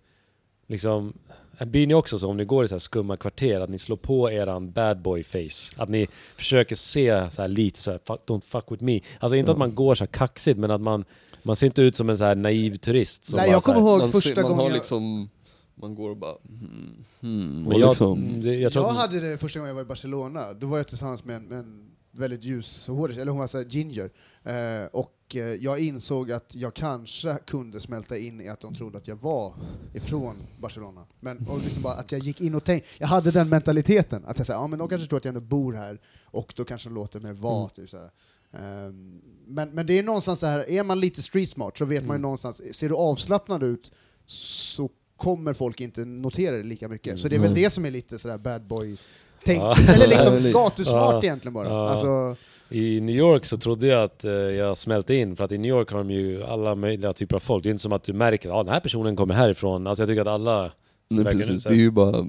S4: liksom blir ni också så om ni går i så här skumma kvarter att ni slår på eran bad boy face? Att ni försöker se så här lite så här, fuck, don't fuck with me. Alltså inte
S2: Ja.
S4: att man går så här kaxigt men att man man ser inte ut som en så här naiv turist som
S1: Nej, jag kommer ihåg
S2: man,
S1: första
S2: man
S1: gången
S2: har
S1: jag-
S2: liksom, man går och bara hmm, hmm,
S4: Men
S2: och
S4: jag,
S2: liksom,
S4: det, jag
S1: Jag,
S4: att,
S1: hade det första gången jag var i Barcelona, då var jag tillsammans med en, med en väldigt ljushårig, eller hon var så här ginger, eh, och eh, jag insåg att jag kanske kunde smälta in i att de trodde att jag var ifrån Barcelona. Men och liksom bara att jag gick in och tänkte, jag hade den mentaliteten, att jag sa, ja men de kanske tror att jag ändå bor här, och då kanske de låter mig vara.
S2: Mm.
S1: Typ, så här. Ehm, men, men det är någonstans så här, är man lite street smart så vet man ju
S4: Mm.
S1: någonstans, ser du avslappnad ut så kommer folk inte notera det lika mycket.
S4: Mm.
S1: Så det är väl det som är lite sådär bad boy Tänk,
S4: Ja.
S1: Eller liksom
S2: Ja.
S1: egentligen bara.
S4: Ja.
S1: Alltså,
S4: I New York så trodde jag att eh, jag smälte in, för att i New York har de ju alla möjliga typer av folk. Det är inte som att du märker att ah, den här personen kommer härifrån. Alltså jag tycker att alla
S2: Nej, precis, det är ju bara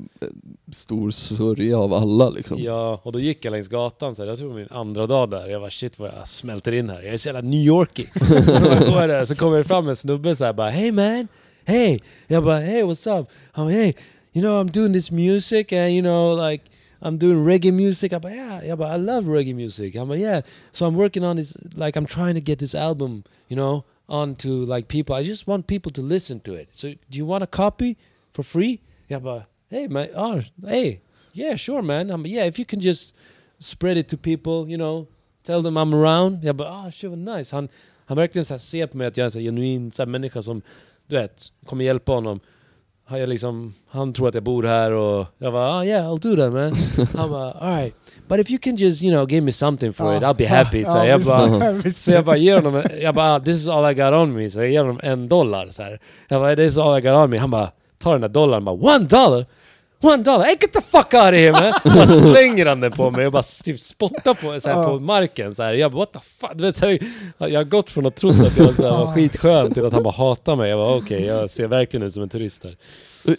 S2: stor sörja av alla liksom.
S4: Ja, och då gick jag längs gatan så här, jag tror min andra dag där, jag var shit vad jag smälter in här, jag är så jävla New Yorkig. så jag går där, så kommer det fram en snubbe så här bara Hey man, hey! Jag bara hey what's up? Han bara hey, you know I'm doing this music and you know like I'm doing reggae music. Jag bara yeah, jag bara I love reggae music. Han bara yeah, so I'm working on this, like I'm trying to get this album, you know, onto like people. I just want people to listen to it. So do you want a copy for free? Jag bara hey man, oh, hey, yeah sure man. Han bara yeah if you can just spread it to people, you know, tell them I'm around. Yeah, but oh, shit vad nice. Han, han verkligen så här ser på mig att jag är en genuin så människa som, du vet, kommer hjälpa honom. Han, jag liksom, han tror att jag bor här och jag bara ah yeah I'll do that man. han bara alright, but if you can just you know give me something for it I'll be happy. Så jag bara,
S1: visst.
S4: så jag bara ger honom, jag bara ah, this is all I got on me. Så jag ger honom en dollar så här. Jag bara this is all I got on me. Han bara tar den där dollarn bara one dollar? One dollar? Hey get the fuck out of here man! Bara slänger han den på mig och bara typ spottar på, så här, på marken så här. Jag bara what the fuck? Du vet, så här, jag har gått från att tro att jag så här, var skitskön till att han bara hatar mig. Jag bara okej, jag ser verkligen ut som en turist här.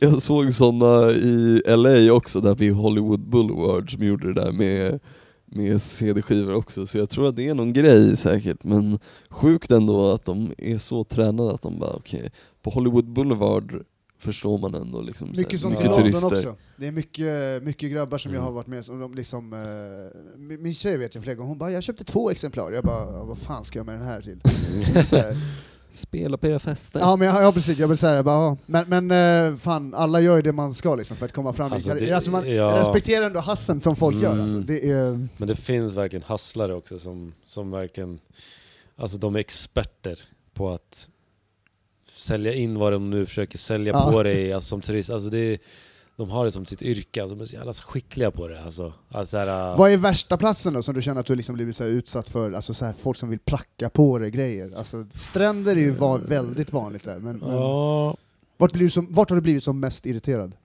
S2: Jag såg sådana i LA också, där vid Hollywood Boulevard som gjorde det där med, med CD-skivor också, så jag tror att det är någon grej säkert, men sjukt ändå att de är så tränade att de bara okej, på Hollywood Boulevard förstår man ändå liksom
S1: Mycket i
S2: mycket turister.
S1: också. Det är mycket, mycket grabbar som jag
S4: Mm.
S1: har varit med som de liksom, eh, min tjej vet jag flera gånger, hon bara 'jag köpte två exemplar' Jag bara 'vad fan ska jag med den här till?'
S2: Spela på era fester.
S1: Ja men jag, ja, precis, jag vill säga bara, ja. men, men eh, fan, alla gör ju det man ska liksom för att komma fram
S4: Alltså,
S1: i
S4: det-
S1: alltså, man
S4: ja.
S1: Jag respekterar ändå hassen som folk gör alltså.
S4: Mm.
S1: Det är,
S4: Men det finns verkligen hasslare också som, som verkligen, alltså de är experter på att sälja in vad de nu försöker sälja
S1: Ja.
S4: på dig alltså, som turist. Alltså det, är- de har det som sitt yrke, alltså, de är så jävla skickliga på det. Alltså, alltså, så här,
S1: vad är värsta platsen då som du känner att du liksom blivit så utsatt för, alltså så här, folk som vill pracka på dig grejer? Alltså stränder är ju va- väldigt vanligt där, men, men
S4: Ja,
S1: vart, blir du som, vart har du blivit som mest irriterad?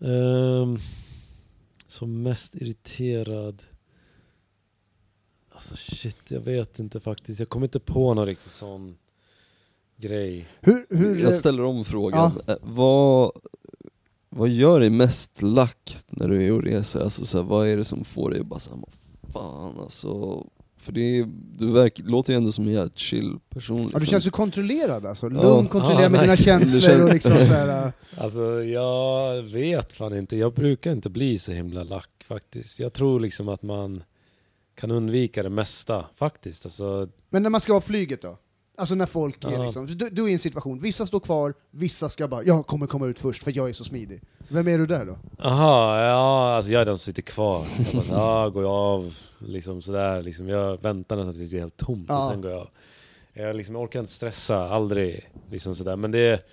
S4: ehm, som mest irriterad... Alltså shit, jag vet inte faktiskt. Jag kommer inte på någon riktigt sån grej.
S1: Hur, hur,
S2: Jag ställer om frågan. Eh, Vad, vad gör dig mest lack när du är och reser? Alltså, så här, vad är det som får dig att bara säga fan alltså. För det är, du verkar, låter ju ändå som en jävligt chill person.
S1: ja,
S2: Liksom.
S1: du känns ju kontrollerad alltså,
S2: Ja.
S1: lugn, kontrollerad
S4: Ah,
S1: med dina
S4: nice.
S1: känslor
S2: Du känner-
S1: och liksom så här, äh,
S4: Alltså jag vet fan inte. Jag brukar inte bli så himla lack faktiskt. Jag tror liksom att man kan undvika det mesta faktiskt. Alltså,
S1: Men när man ska ha flyget då? Alltså när folk är liksom, du, du är i en situation, vissa står kvar, vissa ska bara 'jag kommer komma ut först för jag är så smidig' Vem är du där då?
S4: aha, ja, alltså jag är den som sitter kvar. Jag bara, så, ja, går jag av liksom sådär. Liksom, jag väntar nästan tills det är helt tomt
S1: Ja.
S4: och sen går jag av. Jag, liksom, jag orkar inte stressa, aldrig. Liksom sådär. Men det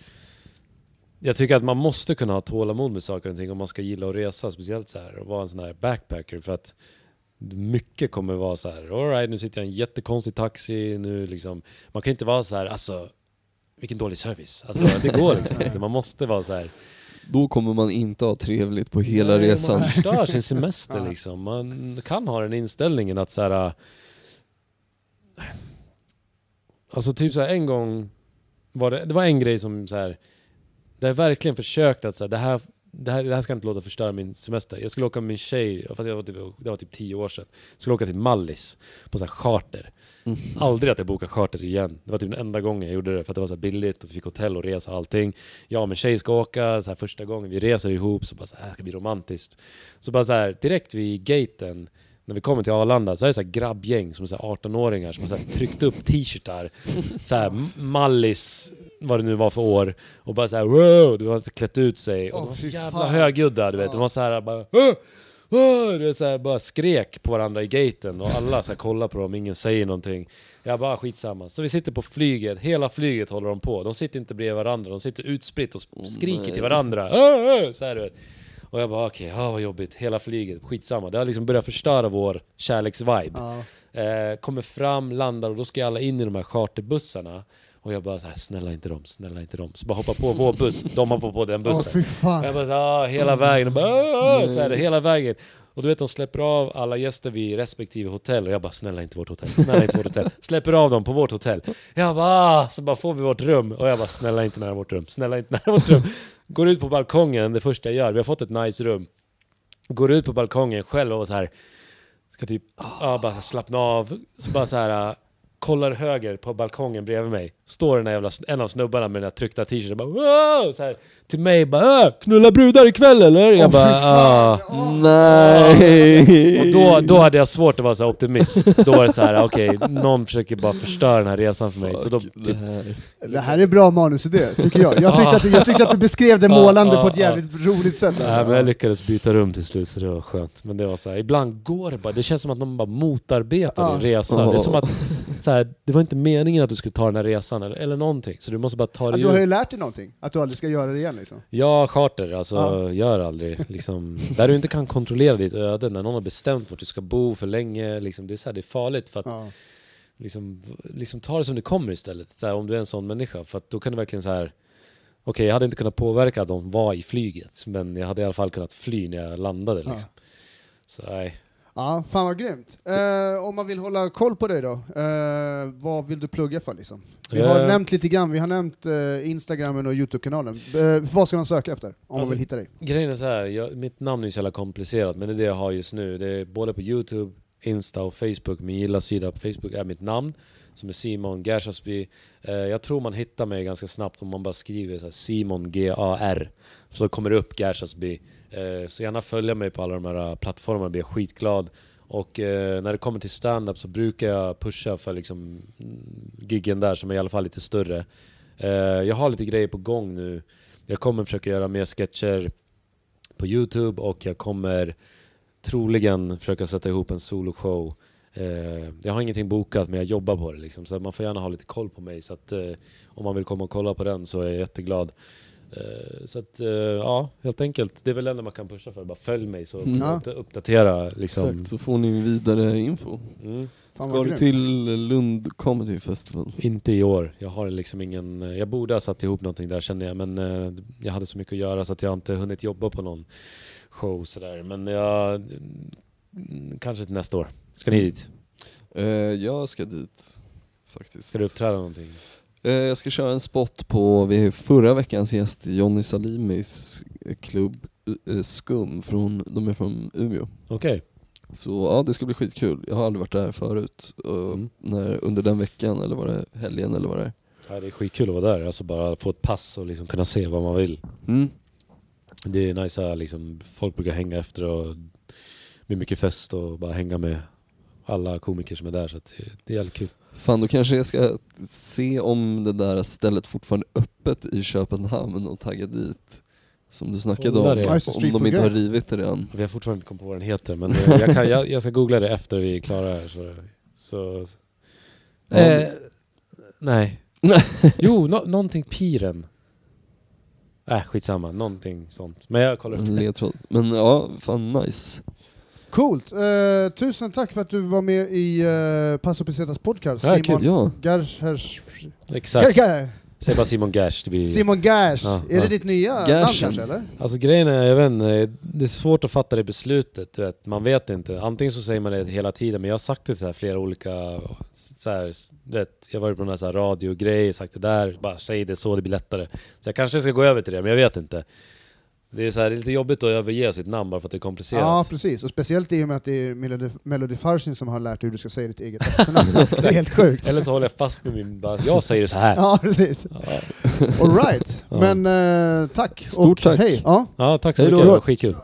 S4: jag tycker att man måste kunna ha tålamod med saker och ting om man ska gilla att resa, speciellt så här och vara en sån här backpacker. För att mycket kommer vara så här. alright nu sitter jag i en jättekonstig taxi, nu liksom. Man kan inte vara så här, alltså vilken dålig service. Alltså det går liksom inte. Man måste vara så här.
S2: Då kommer man inte ha trevligt på hela
S4: Nej,
S2: resan.
S4: Man förstör sin semester liksom. Man kan ha den inställningen att så här. Alltså typ så här en gång var det, det var en grej som så här. Där jag verkligen försökt att så här, det här det här, det här ska inte låta förstöra min semester. Jag skulle åka med min tjej, för jag var typ, det var typ tio år sedan. Jag skulle åka till Mallis på så här charter.
S2: Mm.
S4: Aldrig att jag bokar charter igen. Det var typ den enda gången jag gjorde det för att det var så billigt och vi fick hotell och resa och allting. Jag och min tjej ska åka, så här första gången vi reser ihop så bara så här, det här ska bli romantiskt. Så bara så här, direkt vid gaten, när vi kommer till Arlanda, så är det så här grabbgäng som är så här 18-åringar som har så tryckt upp t-shirtar, så här m- Mallis, vad det nu var för år, och bara så här wow, du har klätt ut sig. Och
S1: Åh,
S4: de var så jävla
S1: fan.
S4: högljudda, du vet. De var så här bara "Åh! Åh!" du vet, så här, bara skrek på varandra i gaten och alla så här kollar på dem, ingen säger någonting. Jag bara skitsamma. Så vi sitter på flyget, hela flyget håller de på. De sitter inte bredvid varandra, de sitter utspritt och skriker
S2: nej.
S4: till varandra. "Åh, åh!" Så här, du vet. Och jag bara okej, okay, vad jobbigt. Hela flyget, skitsamma. Det har liksom börjat förstöra vår kärleksvibe.
S1: Ja.
S4: Eh, kommer fram, landar och då ska alla in i de här charterbussarna. Och jag bara så här, snälla inte dem, snälla inte dem. Så bara hoppa på vår buss, de hoppar på den
S1: Åh
S4: bussen.
S1: fy
S4: Och
S1: fan.
S4: jag bara så här, ah, hela vägen, och bara, ah, så här, hela vägen. Och du vet de släpper av alla gäster vid respektive hotell och jag bara snälla inte vårt hotell, snälla inte vårt hotell. Släpper av dem på vårt hotell. Jag bara ah, så bara får vi vårt rum och jag bara snälla inte nära vårt rum, snälla inte nära vårt rum. Går ut på balkongen, det första jag gör, vi har fått ett nice rum. Går ut på balkongen själv och så här ska typ ah, bara slappna av. Så bara så här ah, kollar höger på balkongen bredvid mig. Står den där jävla, en av snubbarna med den där tryckta t-shirten bara wow! så här, till mig bara ah, knulla brudar ikväll eller? Jag
S1: Åh,
S4: bara ah.
S2: Nej!
S4: Och då, då hade jag svårt att vara så här optimist. Då var det så här, okej, någon försöker bara förstöra den här resan för mig. Så då,
S2: Fuck, det
S4: typ,
S2: här.
S1: Det här är bra manusidé, tycker jag. Jag tyckte, att, du- jag tyckte att du beskrev det målande på ett jävligt roligt sätt.
S4: nej, men jag lyckades byta rum till slut så det var skönt. Men det var så här, ibland går det bara, det känns som att någon bara motarbetar din resa. Det är som att, så här, det var inte meningen att du skulle ta den här resan eller, eller någonting. Så du måste bara ta
S1: Att
S4: dig
S1: du har ju lärt dig någonting, att du aldrig ska göra det igen liksom.
S4: Ja, charter, alltså
S1: Ja.
S4: gör aldrig. Liksom, där du inte kan kontrollera ditt öde, när någon har bestämt vart du ska bo för länge, liksom, det, är så här, det är farligt för att
S1: Ja.
S4: liksom, liksom ta det som det kommer istället. Så här, om du är en sån människa. För att då kan du verkligen så här. Okej, jag hade inte kunnat påverka att de var i flyget, men jag hade i alla fall kunnat fly när jag landade.
S1: Ja.
S4: Liksom. Så nej.
S1: Ja, fan vad grymt. Eh, om man vill hålla koll på dig då, eh, vad vill du plugga för liksom? Vi har
S4: Eh.
S1: nämnt lite grann, vi har nämnt eh, Instagramen och Youtube-kanalen. Eh, vad ska man söka efter om man
S4: Alltså,
S1: vill hitta dig?
S4: Grejen är så här, jag, mitt namn är så jävla komplicerat, men det är det jag har just nu. Det är både på Youtube, Insta och Facebook. Min gilla-sida på Facebook är mitt namn, som är Simon Gershasby. Eh, jag tror man hittar mig ganska snabbt om man bara skriver så här, Simon G-A-R. Så kommer det upp Gershasby. Eh, så gärna följa mig på alla de här eh, plattformarna, blir jag skitglad. Och eh, när det kommer till stand-up så brukar jag pusha för liksom mm, giggen där som är i alla fall lite större. Eh, jag har lite grejer på gång nu. Jag kommer försöka göra mer sketcher på Youtube och jag kommer troligen försöka sätta ihop en soloshow. Eh, jag har ingenting bokat men jag jobbar på det liksom, så man får gärna ha lite koll på mig. Så att, eh, om man vill komma och kolla på den så är jag jätteglad. Eh, så att, eh, ja, helt enkelt. Det är väl det enda man kan pusha för. Bara följ mig så
S2: Mm.
S1: Ja.
S4: uppdat- uppdatera liksom.
S2: Exakt, så får ni vidare info.
S4: Mm.
S2: Ska du till Lund Comedy Festival?
S4: Inte i år. Jag har liksom ingen... Jag borde ha satt ihop någonting där känner jag, men eh, jag hade så mycket att göra så att jag inte hunnit jobba på någon show sådär. Men jag... mm, Kanske till nästa år. Ska ni dit?
S2: Eh, jag ska dit, faktiskt.
S4: Ska du uppträda någonting?
S2: Eh, jag ska köra en spot på förra veckans gäst Johnny Salimis klubb eh, Skum, från, de är från Umeå.
S4: Okej.
S2: Så ja, det ska bli skitkul. Jag har aldrig varit där förut.
S4: Mm.
S2: när, under den veckan, eller var det helgen eller vad det är.
S4: Ja, det är skitkul att vara där. Alltså bara få ett pass och liksom kunna se vad man vill.
S2: Mm.
S4: Det är nice att liksom, folk brukar hänga efter och det blir mycket fest och bara hänga med alla komiker som är där. Så att det, det är jävligt kul.
S2: Fan, då kanske jag ska se om det där stället fortfarande är öppet i Köpenhamn och tagga dit. Som du snackade om, om de inte har rivit det redan.
S4: Vi har fortfarande inte kommit på vad den heter men eh, jag, kan, jag, jag ska googla det efter vi är klara här. Så, så,
S2: Ja.
S4: Eh, nej. jo, no, någonting Piren. Äh, skitsamma. Någonting sånt. Men jag kollar upp det.
S2: ledtråd. Men ja, fan nice.
S1: Coolt! Eh, tusen tack för att du var med i uh, Passo Pesetas podcast.
S4: Ja,
S1: Simon
S2: Ja.
S1: Gershers...
S4: Exakt. Säg bara Simon. Det blir...
S1: Simon Gers!
S4: Ja,
S1: är
S4: ja.
S1: det ditt nya namn
S2: Gershon.
S1: kanske eller?
S4: Alltså grejen är, jag vet inte, det är svårt att fatta det beslutet. Du vet. Man vet inte. Antingen så säger man det hela tiden, men jag har sagt det till så här flera olika... Så här, vet, jag har varit på några så här radiogrejer, sagt det där, bara säg det så, det blir lättare. Så jag kanske ska gå över till det, men jag vet inte. Det är, så här, det är lite jobbigt att överge sitt namn bara för att det är komplicerat.
S1: Ja precis, och speciellt i och med att det är Melody, Melody Farsin som har lärt dig hur du ska säga ditt eget efternamn. det är helt sjukt.
S4: Eller så håller jag fast med min... Bara, jag säger det så här.
S1: Ja precis.
S4: Ja,
S1: Alright,
S4: Ja.
S1: men eh, tack.
S2: Stort
S1: och
S2: tack.
S1: Hej. Ja.
S4: ja tack så
S2: Hej då.
S4: mycket, det var skitkul.